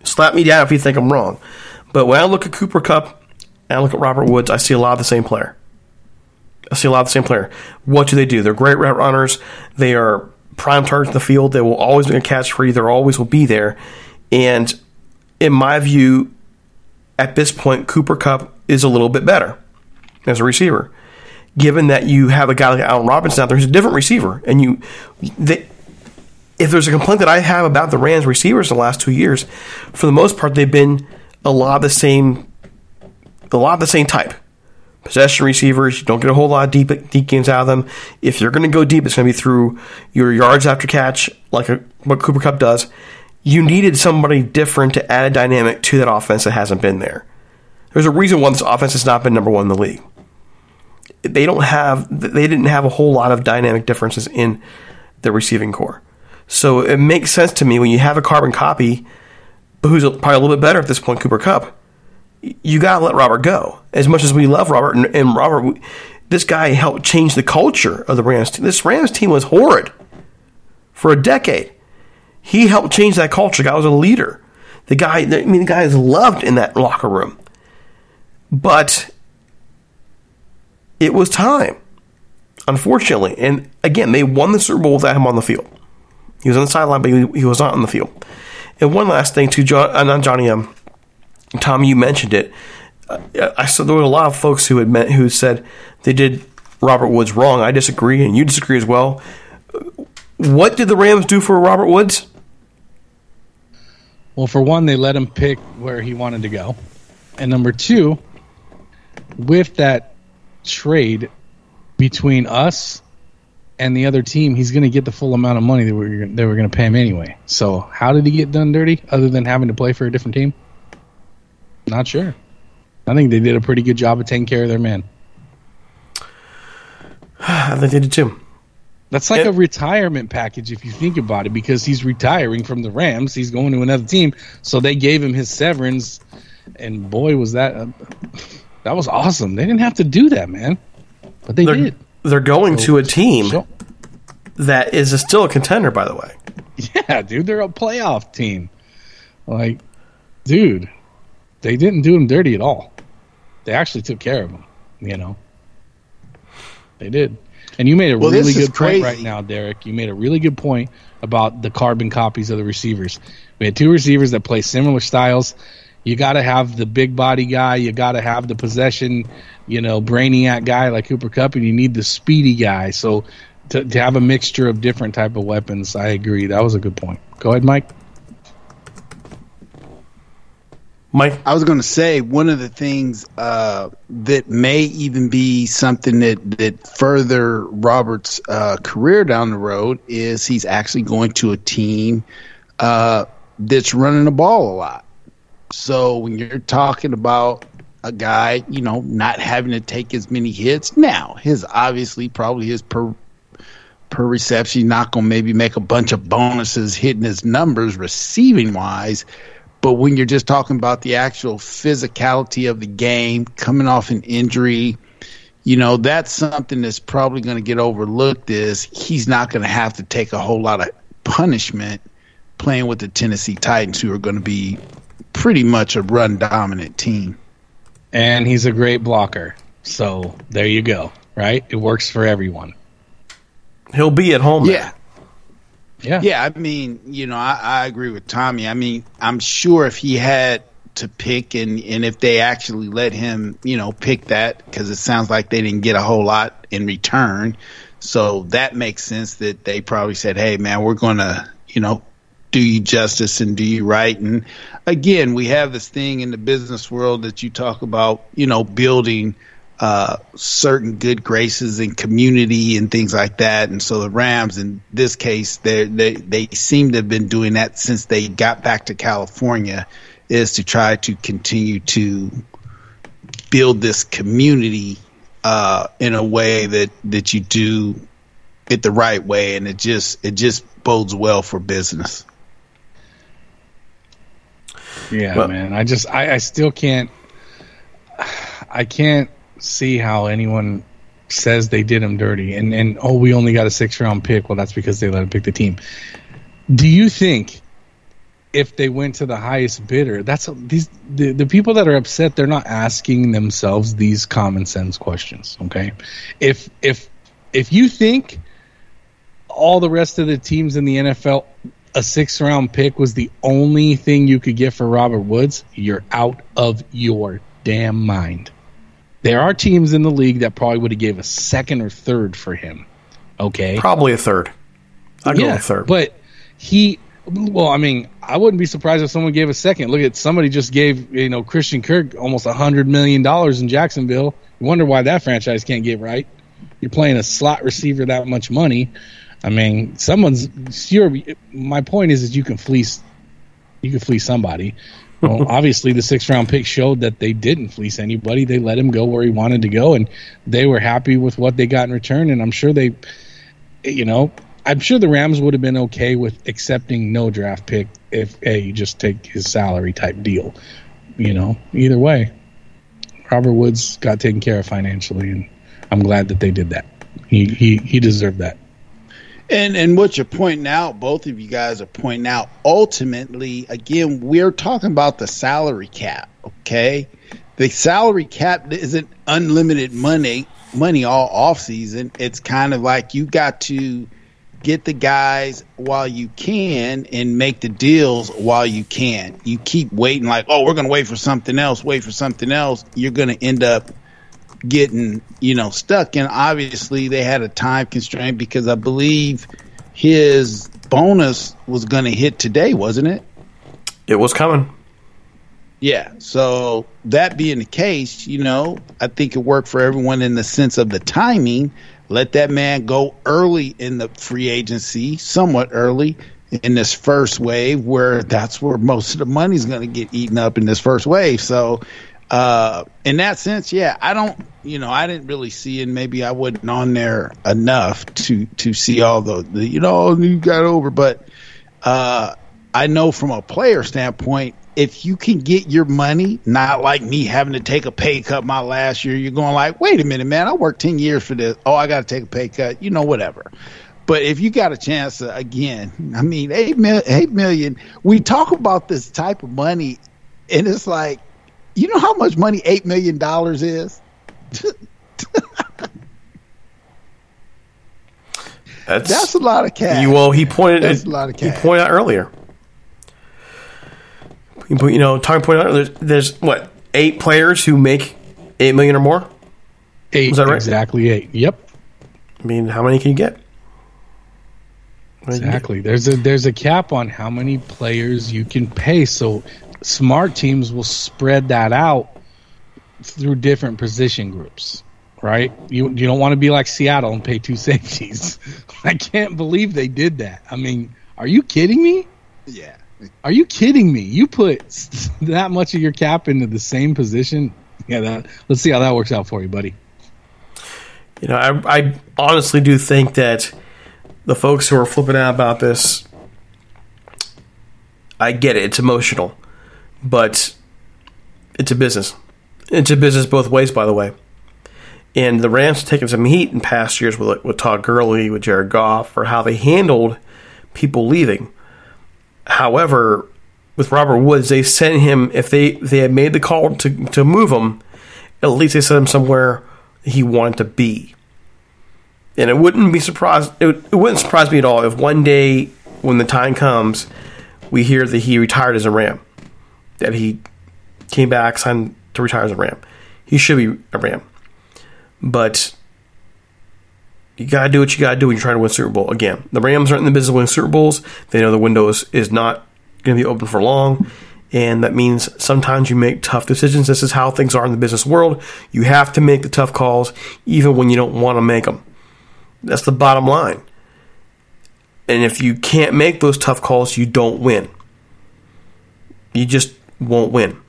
slap me down if you think I'm wrong. But when I look at Cooper Kupp and I look at Robert Woods, I see a lot of the same player. I see a lot of the same player. What do they do? They're great route runners. They are prime targets in the field. They will always be a catch free. They always will be there. And in my view, at this point, Cooper Kupp is a little bit better as a receiver. Given that you have a guy like Allen Robinson out there who's a different receiver, and you, they, if there's a complaint that I have about the Rams receivers the last two years, for the most part, they've been a lot of the same, a lot of the same type possession receivers. You don't get a whole lot of deep deep games out of them. If you're going to go deep, it's going to be through your yards after catch, like a, what Cooper Kupp does. You needed somebody different to add a dynamic to that offense that hasn't been there. There's a reason why this offense has not been number one in the league. They don't have they didn't have a whole lot of dynamic differences in the receiving corps. So it makes sense to me when you have a carbon copy, who's probably a little bit better at this point, Cooper Kupp you got to let Robert go. As much as we love Robert, and, and Robert, we, this guy helped change the culture of the Rams team. This Rams team was horrid for a decade. He helped change that culture. The guy was a leader. The guy, I mean, the guy is loved in that locker room. But it was time, unfortunately. And again, they won the Super Bowl without him on the field. He was on the sideline, but he, he was not on the field. And one last thing, to John, uh, not Johnny, um, Tom, you mentioned it. Uh, I saw there were a lot of folks who had met, who said they did Robert Woods wrong. I disagree, and you disagree as well. What did the Rams do for Robert Woods? Well, for one, they let him pick where he wanted to go, and number two, with that trade between us and the other team, he's going to get the full amount of money that we were, they were going to pay him anyway. So, how did he get done dirty other than having to play for a different team? Not sure. I think they did a pretty good job of taking care of their man. I think they did too. That's like it, a retirement package if you think about it, because he's retiring from the Rams. He's going to another team, so they gave him his severance, and boy, was that uh, that was awesome. They didn't have to do that, man, but they they're, did. They're going so, to a team so, that is a, still a contender, by the way. Yeah, dude, they're a playoff team. Like, dude, they didn't do him dirty at all. They actually took care of him. You know, they did. And you made a well, really good point right now, Derek. You made a really good point about the carbon copies of the receivers. We had two receivers that play similar styles. You got to have the big body guy. You got to have the possession, you know, brainiac guy like Cooper Kupp, and you need the speedy guy. So to, to have a mixture of different type of weapons, I agree. That was a good point. Go ahead, Mike. Mike, I was going to say one of the things uh, that may even be something that that further Robert's uh, career down the road is he's actually going to a team uh, that's running the ball a lot. So when you're talking about a guy, you know, not having to take as many hits, now his obviously probably his per per reception, not going to maybe make a bunch of bonuses hitting his numbers receiving wise. But when you're just talking about the actual physicality of the game, coming off an injury, you know, that's something that's probably going to get overlooked is he's not going to have to take a whole lot of punishment playing with the Tennessee Titans, who are going to be pretty much a run dominant team. And he's a great blocker. So there you go, right? It works for everyone. He'll be at home. Yeah. Yeah. Yeah. I mean, you know, I, I agree with Tommy. I mean, I'm sure if he had to pick and, and if they actually let him, you know, pick that, because it sounds like they didn't get a whole lot in return. So that makes sense that they probably said, hey, man, we're going to, you know, do you justice and do you right. And again, we have this thing in the business world that you talk about, you know, building – uh, certain good graces and community and things like that. And so the Rams, in this case, they they they seem to have been doing that since they got back to California, is to try to continue to build this community uh, in a way that that you do it the right way, and it just it just bodes well for business. Yeah, well, man. I just I, I still can't I can't see how anyone says they did him dirty. And and oh we only got a six round pick. Well that's because they let him pick the team. Do you think if they went to the highest bidder that's these the, the people that are upset they're not asking themselves these common sense questions okay? If if if you think all the rest of the teams in the NFL a six round pick was the only thing you could get for Robert Woods you're out of your damn mind there are teams in the league that probably would have gave a second or third for him. Okay, probably a third. I'd yeah, go a third. But he, well, I mean, I wouldn't be surprised if someone gave a second. Look at somebody just gave you know Christian Kirk almost a hundred million dollars in Jacksonville. You wonder why that franchise can't get right. You're playing a slot receiver that much money. I mean, someone's. Sure, my point is, is you can fleece, you can fleece somebody. Well, obviously, the sixth round pick showed that they didn't fleece anybody. They let him go where he wanted to go, and they were happy with what they got in return. And I'm sure they, you know, I'm sure the Rams would have been okay with accepting no draft pick if a hey, just take his salary type deal. You know, either way, Robert Woods got taken care of financially, and I'm glad that they did that. He he he deserved that. And and what you're pointing out, both of you guys are pointing out, ultimately, again, we're talking about the salary cap. Okay, the salary cap isn't unlimited money money all off season. It's kind of like you got to get the guys while you can and make the deals while you can. You keep waiting like, oh, we're going to wait for something else, wait for something else. You're going to end up getting you know stuck. And obviously they had a time constraint because i believe his bonus was going to hit today wasn't it? It was coming. Yeah so that being the case you know i think it worked for everyone in the sense of the timing. Let that man go early in the free agency somewhat early in this first wave where that's where most of the money's going to get eaten up in this first wave. So uh, in that sense, yeah, I don't, you know, I didn't really see, and maybe I wasn't on there enough to to see all the, the you know, you got over. But uh, I know from a player standpoint, if you can get your money, not like me having to take a pay cut my last year, you're going like, wait a minute, man, I worked ten years for this. Oh, I got to take a pay cut, you know, whatever. But if you got a chance, to, again, I mean, eight, mil- eight million. We talk about this type of money, and it's like you know how much money eight million dollars is? That's, That's a lot of cash. You, well, he pointed. That's a lot of cash. He pointed out earlier. You know, Tommy pointed out there's, there's what eight players who make eight million or more. Eight. Is that right? Exactly eight. Yep. I mean, how many can you get? Exactly. There's a there's a cap on how many players you can pay. So smart teams will spread that out through different position groups, right? You you don't want to be like Seattle and pay two safeties. I can't believe they did that. I mean, are you kidding me? Yeah. Are you kidding me? You put that much of your cap into the same position? Yeah, that, let's see how that works out for you, buddy. You know, I, I honestly do think that the folks who are flipping out about this, I get it. It's emotional, but it's a business. It's a business both ways, by the way. And the Rams have taken some heat in past years with, with Todd Gurley, with Jared Goff, for how they handled people leaving. However, with Robert Woods, they sent him if they if they had made the call to to move him, at least they sent him somewhere he wanted to be. And it wouldn't be surprised it, it wouldn't surprise me at all if one day when the time comes, we hear that he retired as a Ram, that he came back signed to retire as a Ram. He should be a Ram, but you gotta do what you gotta do when you're trying to win Super Bowl. Again, the Rams aren't in the business of winning Super Bowls. They know the window is, is not going to be open for long, and that means sometimes you make tough decisions. This is how things are in the business world. You have to make the tough calls, even when you don't want to make them. That's the bottom line. And if you can't make those tough calls, you don't win. You just won't win.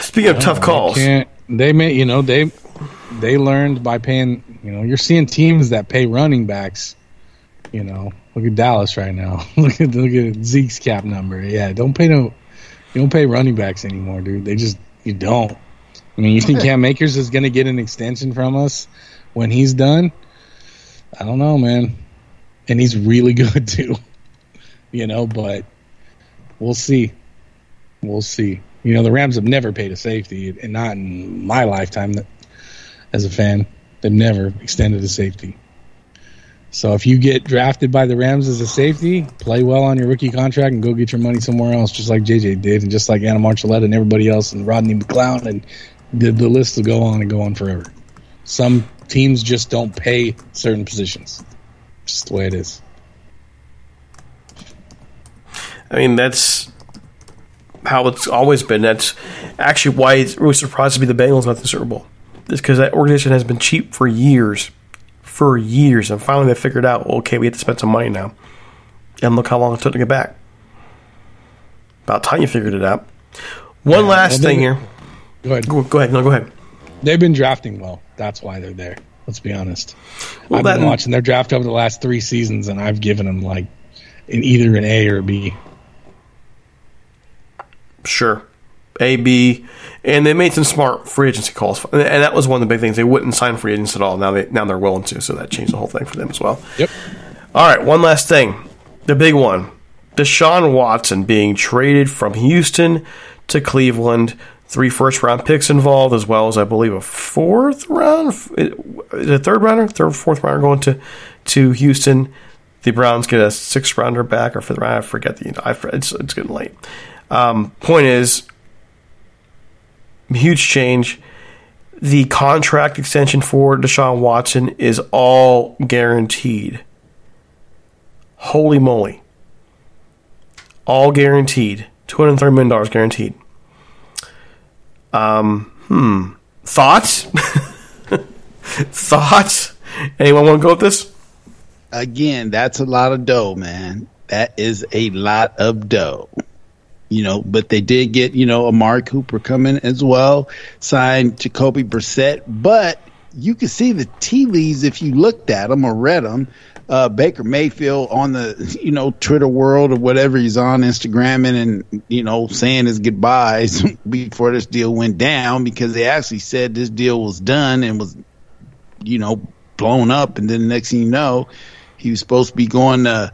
Speaking of tough calls, they may, you know, they they learned by paying. You know, you're seeing teams that pay running backs. You know, look at Dallas right now. look at look at Zeke's cap number. Yeah, don't pay no, you don't pay running backs anymore, dude. They just you don't. I mean, you think Cam Akers is going to get an extension from us when he's done? I don't know, man. And he's really good too. You know, but we'll see. We'll see. You know, the Rams have never paid a safety, and not in my lifetime. That, as a fan, they've never extended a safety. So if you get drafted by the Rams as a safety, play well on your rookie contract and go get your money somewhere else, just like JJ did, and just like Anna Marchaletta and everybody else, and Rodney McLeod, and the, the list will go on and go on forever. Some teams just don't pay certain positions. Just the way it is. I mean, that's how it's always been. That's actually why it's really surprised to me the Bengals not the Super Bowl. It's because that organization has been cheap for years, for years, and finally they figured out, okay, we have to spend some money now, and look how long it took to get back. About time you figured it out. One Yeah, last thing here. Go ahead. Go, go ahead. No, go ahead. They've been drafting well. That's why they're there. Let's be honest. Well, I've been watching their draft over the last three seasons, and I've given them like an either an A or a B. Sure. A, B, and they made some smart free agency calls, and that was one of the big things. They wouldn't sign free agents at all. Now they now they're willing to, so that changed the whole thing for them as well. Yep. All right, one last thing, the big one: Deshaun Watson being traded from Houston to Cleveland. Three first round picks involved, as well as I believe a fourth round, the it a third rounder, third fourth rounder going to to Houston. The Browns get a sixth rounder back or fifth round. I forget the. I, it's it's getting late. Um, point is, huge change. The contract extension for Deshaun Watson is all guaranteed. Holy moly. All guaranteed. $230 million guaranteed. Um, hmm. Thoughts? Thoughts? Anyone want to go with this? Again, that's a lot of dough, man. That is a lot of dough. You know, but they did get, you know, Amari Cooper coming as well, signed Jacoby Brissett. But you can see the tea leaves if you looked at them or read them. Uh, Baker Mayfield on the, you know, Twitter world or whatever he's on Instagram and, and, you know, saying his goodbyes before this deal went down because they actually said this deal was done and was, you know, blown up. And then the next thing you know, he was supposed to be going to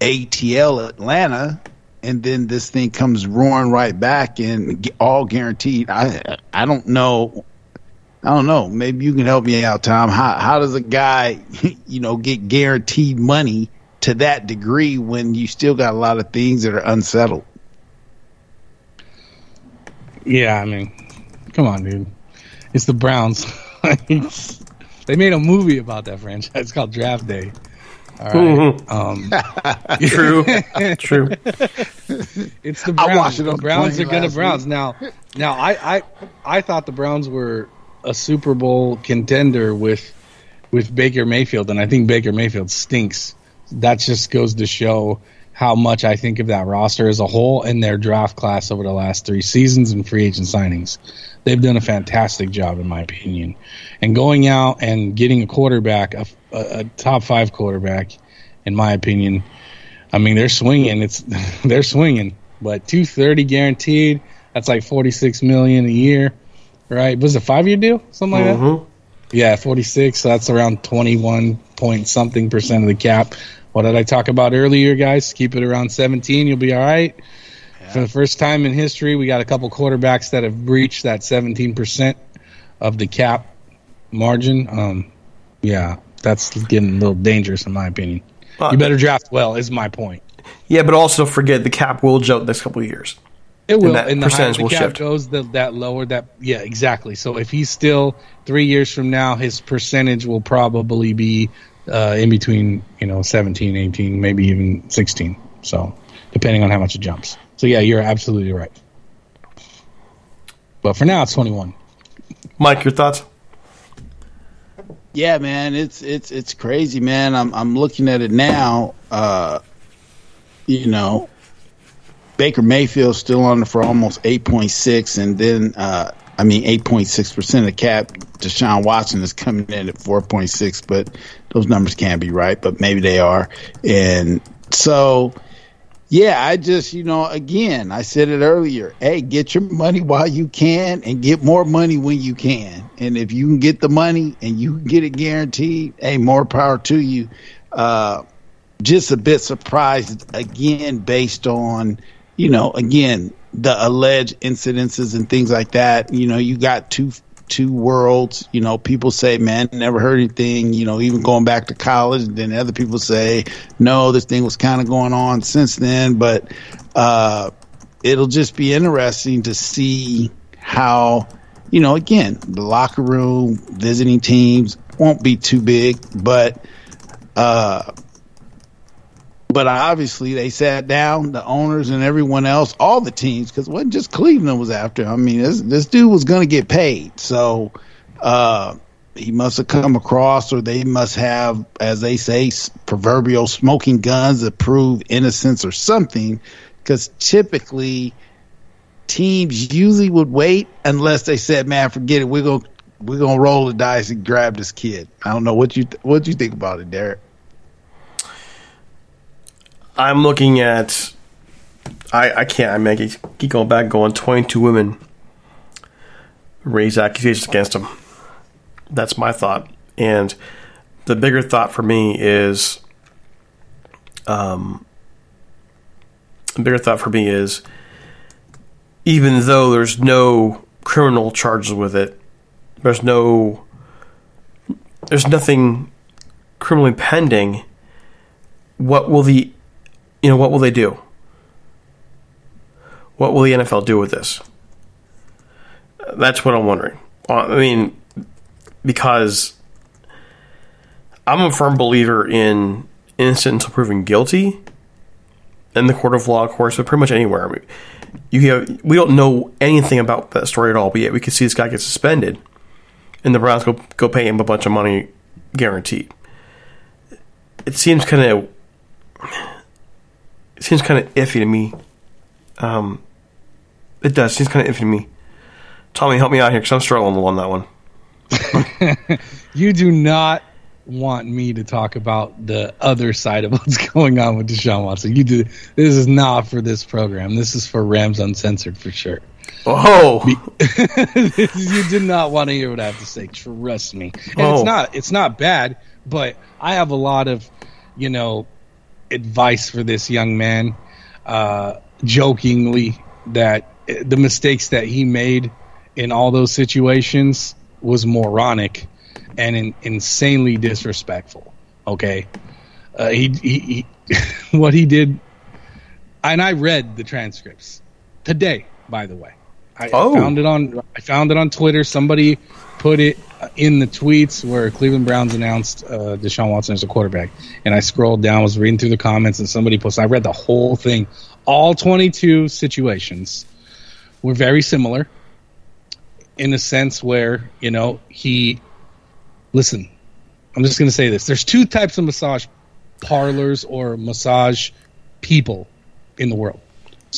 ATL Atlanta, and then this thing comes roaring right back and all guaranteed. I I don't know. I don't know. Maybe you can help me out, Tom. How how does a guy, you know, get guaranteed money to that degree when you still got a lot of things that are unsettled? Yeah, I mean, come on, dude. It's the Browns. they made a movie about that franchise. Called Draft Day. All right. Um, True. True. It's the I Browns. watched it The on the Browns are gonna last Browns. Now, now I, I, I thought the Browns were a Super Bowl contender with, with Baker Mayfield, and I think Baker Mayfield stinks. That just goes to show how much I think of that roster as a whole and their draft class over the last three seasons and free agent signings. They've done a fantastic job, in my opinion. And going out and getting a quarterback, a, a, a top five quarterback, in my opinion, I mean, they're swinging. It's they're swinging, but two thirty guaranteed. That's like forty six million a year, right? Was it a five year deal, something like that? Yeah, forty six. So that's around twenty one point something percent of the cap. What did I talk about earlier, guys? Keep it around seventeen. You'll be all right. For the first time in history, we got a couple quarterbacks that have breached that seventeen percent of the cap margin. Um, yeah, that's getting a little dangerous in my opinion. You better draft well. Is my point. Yeah, but also don't forget the cap will jump next couple of years. It will, And that and the percentage higher the will cap shift. goes, the, that lower that yeah, exactly. So if he's still three years from now, his percentage will probably be uh, in between you know 17, 18, maybe even sixteen. So depending on how much it jumps. So yeah, you're absolutely right. But for now, it's twenty one. Mike, your thoughts? Yeah, man, it's it's it's crazy, man. I'm I'm looking at it now. Uh, you know, Baker Mayfield's still on it for almost eight point six, and then uh, I mean eight point six percent of the cap. Deshaun Watson is coming in at four point six, but those numbers can't be right, but maybe they are. And so, yeah, I just you know again I said it earlier. Hey, get your money while you can, and get more money when you can. And if you can get the money and you can get it guaranteed, hey, more power to you. Uh, just a bit surprised again based on you know again the alleged incidences and things like that you know you got two two worlds you know people say man never heard anything you know even going back to college and then other people say no this thing was kind of going on since then but uh it'll just be interesting to see how you know again the locker room visiting teams won't be too big but uh but obviously they sat down, the owners and everyone else, all the teams, because wasn't just Cleveland was after. I mean, this this dude was going to get paid, so uh, he must have come across, or they must have, as they say, proverbial smoking guns that prove innocence or something. Because typically, teams usually would wait unless they said, "Man, forget it. We're gonna we're gonna roll the dice and grab this kid." I don't know what you th- what you think about it, Derek. I'm looking at. I, I can't. I mean, keep going back, going 22 women raise accusations against him. That's my thought. And the bigger thought for me is. Um, the bigger thought for me is even though there's no criminal charges with it, there's no. There's nothing criminally pending. What will the you know, what will they do? What will the NFL do with this? That's what I'm wondering. Uh, I mean, because I'm a firm believer in innocent until proven guilty in the court of law, of course, but pretty much anywhere. I mean, you have, we don't know anything about that story at all, but yet we can see this guy get suspended, and the Browns go go pay him a bunch of money, guaranteed. It seems kind of it seems kind of iffy to me. Um, it does. Seems kind of iffy to me. Tommy, help me out here because I'm struggling on that one. You do not want me to talk about the other side of what's going on with Deshaun Watson. You do. This is not for this program. This is for Rams Uncensored for sure. Oh, you did not want to hear what I have to say. Trust me. And Oh. it's not. It's not bad. But I have a lot of, you know, advice for this young man. Uh, jokingly, that the mistakes that he made in all those situations was moronic and in, insanely disrespectful. Okay, uh, he, he, he what he did, and I read the transcripts today. By the way, I Oh. found it on I found it on Twitter. Somebody put it in the tweets where Cleveland Browns announced uh, Deshaun Watson as a quarterback, and I scrolled down, was reading through the comments, and somebody posted. I read the whole thing. All 22 situations were very similar in a sense where you know he. Listen, I'm just going to say this. There's two types of massage parlors or massage people in the world.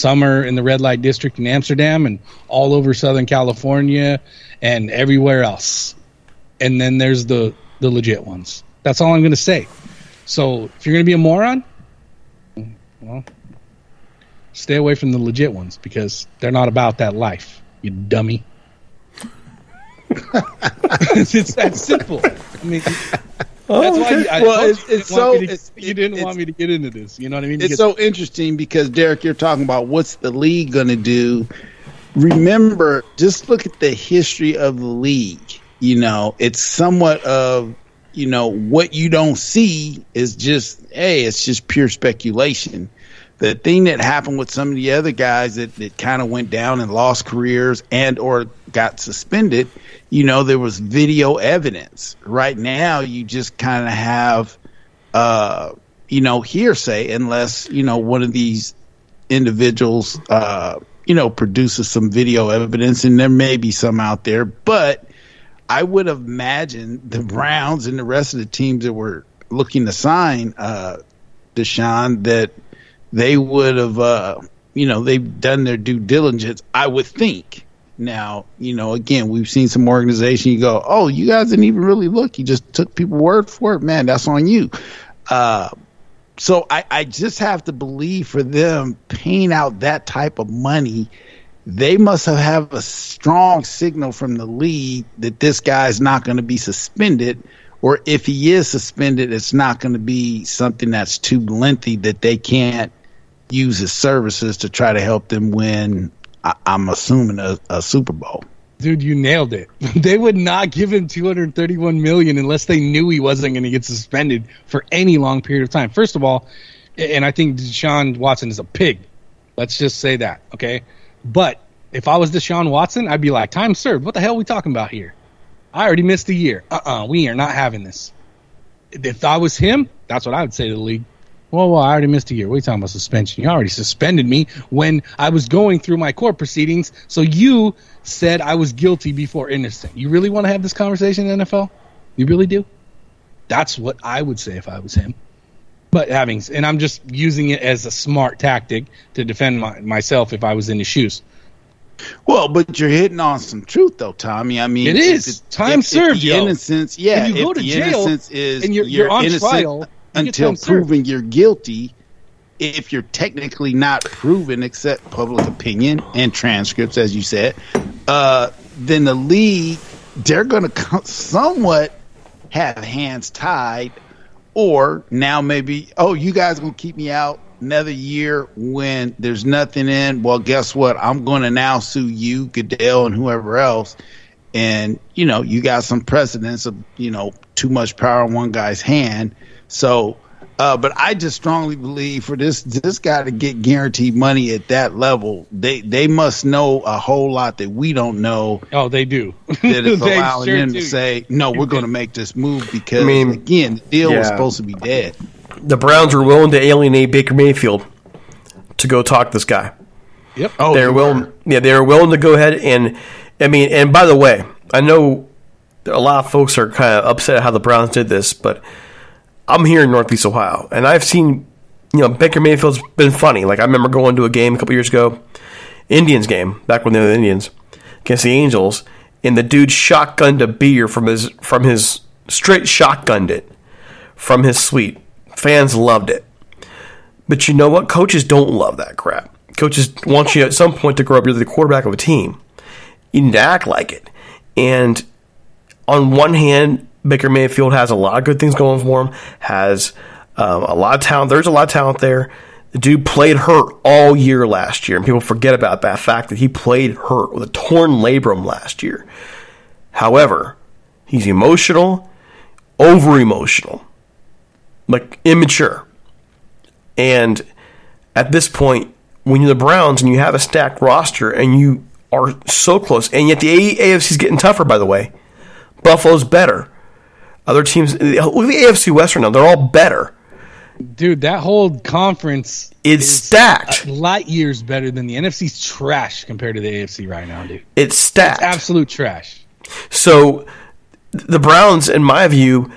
Are in the red light district in Amsterdam and all over Southern California and everywhere else. And then there's the the legit ones. That's all I'm going to say. So if you're going to be a moron, well, stay away from the legit ones because they're not about that life. You dummy. it's that simple. I mean, Oh, that's why you, I Well, it's- you it's didn't want so- me to- it's- you didn't want me to get into this. You know what I mean? It's so interesting because Derek, you're talking about what's the league going to do. Remember, just look at the history of the league. You know, it's somewhat of you know what you don't see is just hey, it's just pure speculation. The thing that happened with some of the other guys that, that kind of went down and lost careers and or got suspended, you know, there was video evidence. Right now, you just kind of have uh, you know, hearsay unless, you know, one of these individuals, uh, you know, produces some video evidence, and there may be some out there, but I would have imagined the Browns and the rest of the teams that were looking to sign uh, Deshaun that they would have, uh, you know, they've done their due diligence. I would think. Now, you know, again, we've seen some organization. You go, oh, you guys didn't even really look. You just took people word for it. Man, that's on you. Uh, so I, I just have to believe for them paying out that type of money, they must have have a strong signal from the league that this guy's not going to be suspended, or if he is suspended, it's not going to be something that's too lengthy that they can't use his services to try to help them win. I, I'm assuming a, a Super Bowl. dude, you nailed it. They would not give him 231 million unless they knew he wasn't going to get suspended for any long period of time. First of all, and I think Deshaun Watson is a pig. Let's just say that, okay? But if I was Deshaun Watson, I'd be like, time served. What the hell are we talking about here? I already missed a year. Uh-uh, we are not having this. If I was him, that's what I would say to the league. Well, well, I already missed a year. What are you talking about suspension? You already suspended me when I was going through my court proceedings. So you said I was guilty before innocent. You really want to have this conversation in the NFL? You really do? That's what I would say if I was him. But having, and I'm just using it as a smart tactic to defend my, myself if I was in his shoes. Well, but you're hitting on some truth, though, Tommy. I mean, it is if. Time if- if served, the yo. innocence, yeah. When you go to the jail innocence is and you're- you're on innocent trial, until proven you're guilty. If you're technically not proven, except public opinion and transcripts, as you said, uh, then the league they're going to somewhat have hands tied, or now maybe oh you guys gonna keep me out another year when there's nothing in. Well, guess what? I'm going to now sue you, Goodell, and whoever else. And you know, you got some precedents of you know too much power in one guy's hand. So, uh, but I just strongly believe for this this guy to get guaranteed money at that level, they they must know a whole lot that we don't know. Oh, they do. That is They allowing sure them do. to say, no, we're going to make this move because I mean, again, the deal was supposed to be dead. The Browns were willing to alienate Baker Mayfield to go talk this guy. Yep. Oh, they're you willing. were. Yeah, they're willing to go ahead and. I mean, and by the way, I know a lot of folks are kind of upset at how the Browns did this, but I'm here in Northeast Ohio, and I've seen, you know, Baker Mayfield's been funny. Like I remember going to a game a couple years ago, Indians game back when they were the Indians against the Angels, and the dude shotgunned a beer from his from his straight shotgunned it from his suite. Fans loved it. But you know what? Coaches don't love that crap. Coaches want you at some point to grow up. You're the quarterback of a team. You need to act like it. And on one hand, Baker Mayfield has a lot of good things going for him. Has um, a lot of talent. There's a lot of talent there. The dude played hurt all year last year, and people forget about that fact that he played hurt with a torn labrum last year. However, he's emotional, over emotional, like immature. And at this point, when you're the Browns and you have a stacked roster and you are so close, and yet the AFC is getting tougher. By the way, Buffalo's better. Other teams, look at the AFC West right now; they're all better. Dude, that whole conference It's is stacked. light years better than the NFC's trash compared to the AFC right now, dude. It's stacked. Absolute trash. So the Browns, in my view,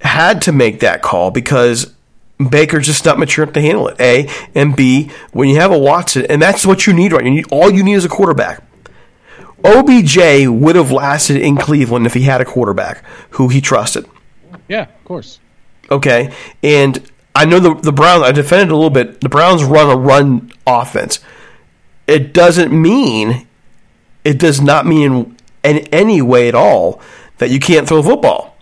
had to make that call because Baker's just not mature enough to handle it. A and B, when you have a Watson, and that's what you need right. You need all you need is a quarterback. OBJ would have lasted in Cleveland if he had a quarterback who he trusted. Yeah, of course. Okay, and I know the the Browns. I defended a little bit. The Browns run a run offense. It doesn't mean, it does not mean in any way at all that you can't throw a football.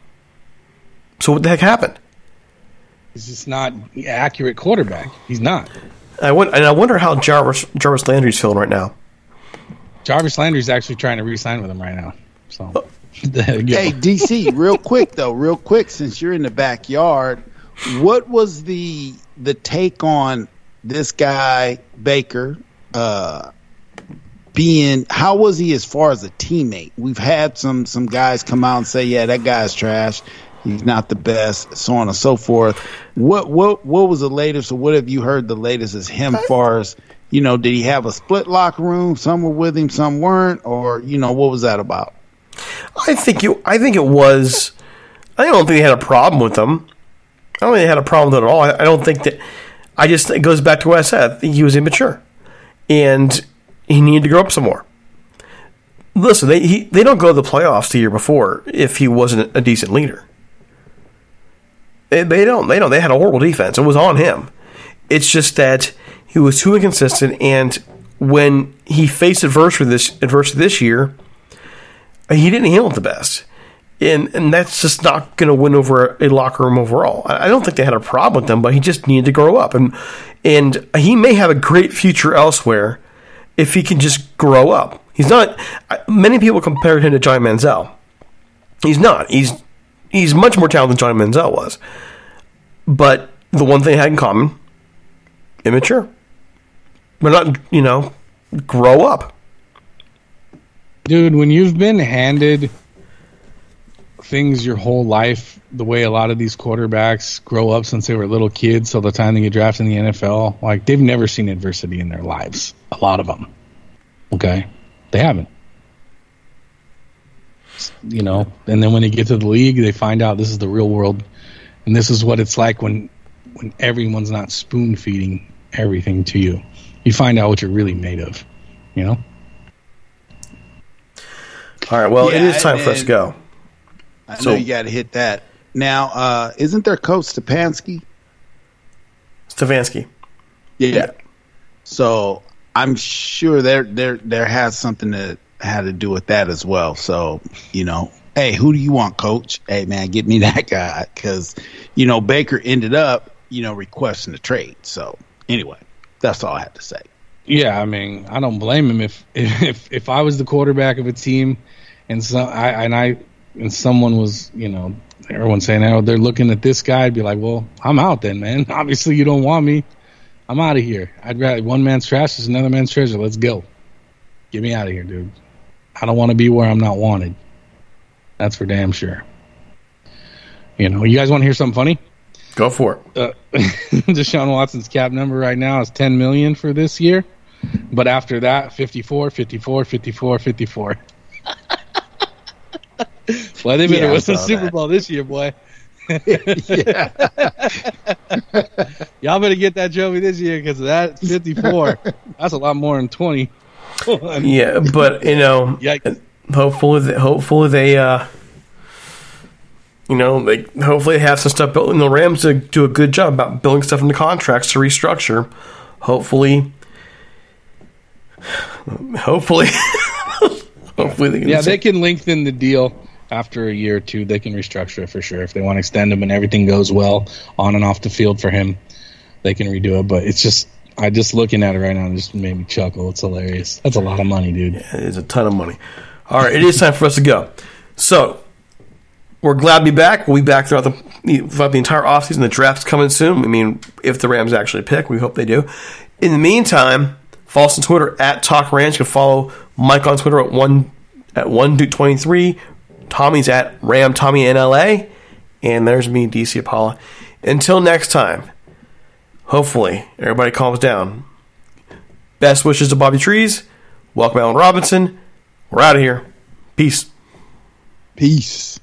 So what the heck happened? He's just not accurate quarterback. He's not. I and I wonder how Jarvis Jarvis Landry's feeling right now. Jarvis Landry's actually trying to re-sign with him right now. So, there. Hey, DC, real quick though, real quick, since you're in the backyard, what was the the take on this guy Baker uh, being? How was he as far as a teammate? We've had some some guys come out and say, "Yeah, that guy's trash. He's not the best," so on and so forth. What what what was the latest, or what have you heard the latest as him? Far as you know, did he have a split locker room? Some were with him, some weren't, or you know, what was that about? I think you. I think it was. I don't think they had a problem with them. I don't think they had a problem with it at all. I, I don't think that. I just it goes back to what I said. I think he was immature, and he needed to grow up some more. Listen, they he, they don't go to the playoffs the year before if he wasn't a decent leader. They, they don't. They don't. They had a horrible defense. It was on him. It's just that he was too inconsistent, and when he faced adversity this adversity this year, he didn't handle it the best. And and that's just not going to win over a locker room overall. I I don't think they had a problem with him, but he just needed to grow up, and and he may have a great future elsewhere if he can just grow up. He's not. Many people compared him to Johnny Manziel. He's not. He's he's much more talented than Johnny Manziel was. But the one thing they had in common: immature. But not, you know, grow up. Dude, when you've been handed things your whole life, the way a lot of these quarterbacks grow up since they were little kids till the time they get drafted in the NFL, like they've never seen adversity in their lives. A lot of them. Okay? They haven't. You know, and then when they get to the league, they find out this is the real world and this is what it's like when when everyone's not spoon feeding everything to you. You find out what you're really made of, you know? All right. Well, it Yeah, is time for us to go. I So- know you got to hit that. Now, uh, isn't there Coach Stepanski? Stefanski. Yeah. So I'm sure there there there has something that had to do with that as well. So you know, hey, who do you want, Coach? Hey, man, get me that guy because you know Baker ended up you know requesting the trade. So anyway, that's all I had to say. Yeah, I mean, I don't blame him if if if I was the quarterback of a team, and so I and I and someone was, you know, everyone's saying, "Oh, they're looking at this guy." I'd be like, "Well, I'm out then, man. Obviously, you don't want me. I'm out of here. I'd rather one man's trash is another man's treasure. Let's go. Get me out of here, dude. I don't want to be where I'm not wanted. That's for damn sure. You know, you guys want to hear something funny? Go for it. uh, Deshaun Watson's cap number right now is 10 million for this year. But after that, 54, 54, 54, 54. Well, they better Yeah, I win the Super that. Bowl this year, boy. yeah. Y'all better get that trophy this year because that 54, that's a lot more than 20. Yeah, but you know, Yikes. hopefully, they, hopefully they, uh, you know, they hopefully they have some stuff built. And the Rams to do a good job about building stuff into contracts to restructure. Hopefully, hopefully, hopefully they can. Yeah, they can lengthen the deal after a year or two. They can restructure it for sure if they want to extend him and everything goes well on and off the field for him. They can redo it, but it's just I just looking at it right now it just made me chuckle. It's hilarious. That's a lot of money, dude. It is a ton of money. All right, it is time for us to go. So we're glad to be back. We'll be back throughout the throughout the entire offseason. The draft's coming soon. I mean, if the Rams actually pick, we hope they do. In the meantime, Follow us on Twitter at Talk Ranch. You can follow Mike on Twitter at one at one twenty three. Tommy's at Ram Tommy NLA, and there's me, DC Apollo. Until next time, hopefully everybody calms down. Best wishes to Bobby Trees. Welcome, Allen Robinson. We're out of here. Peace. Peace.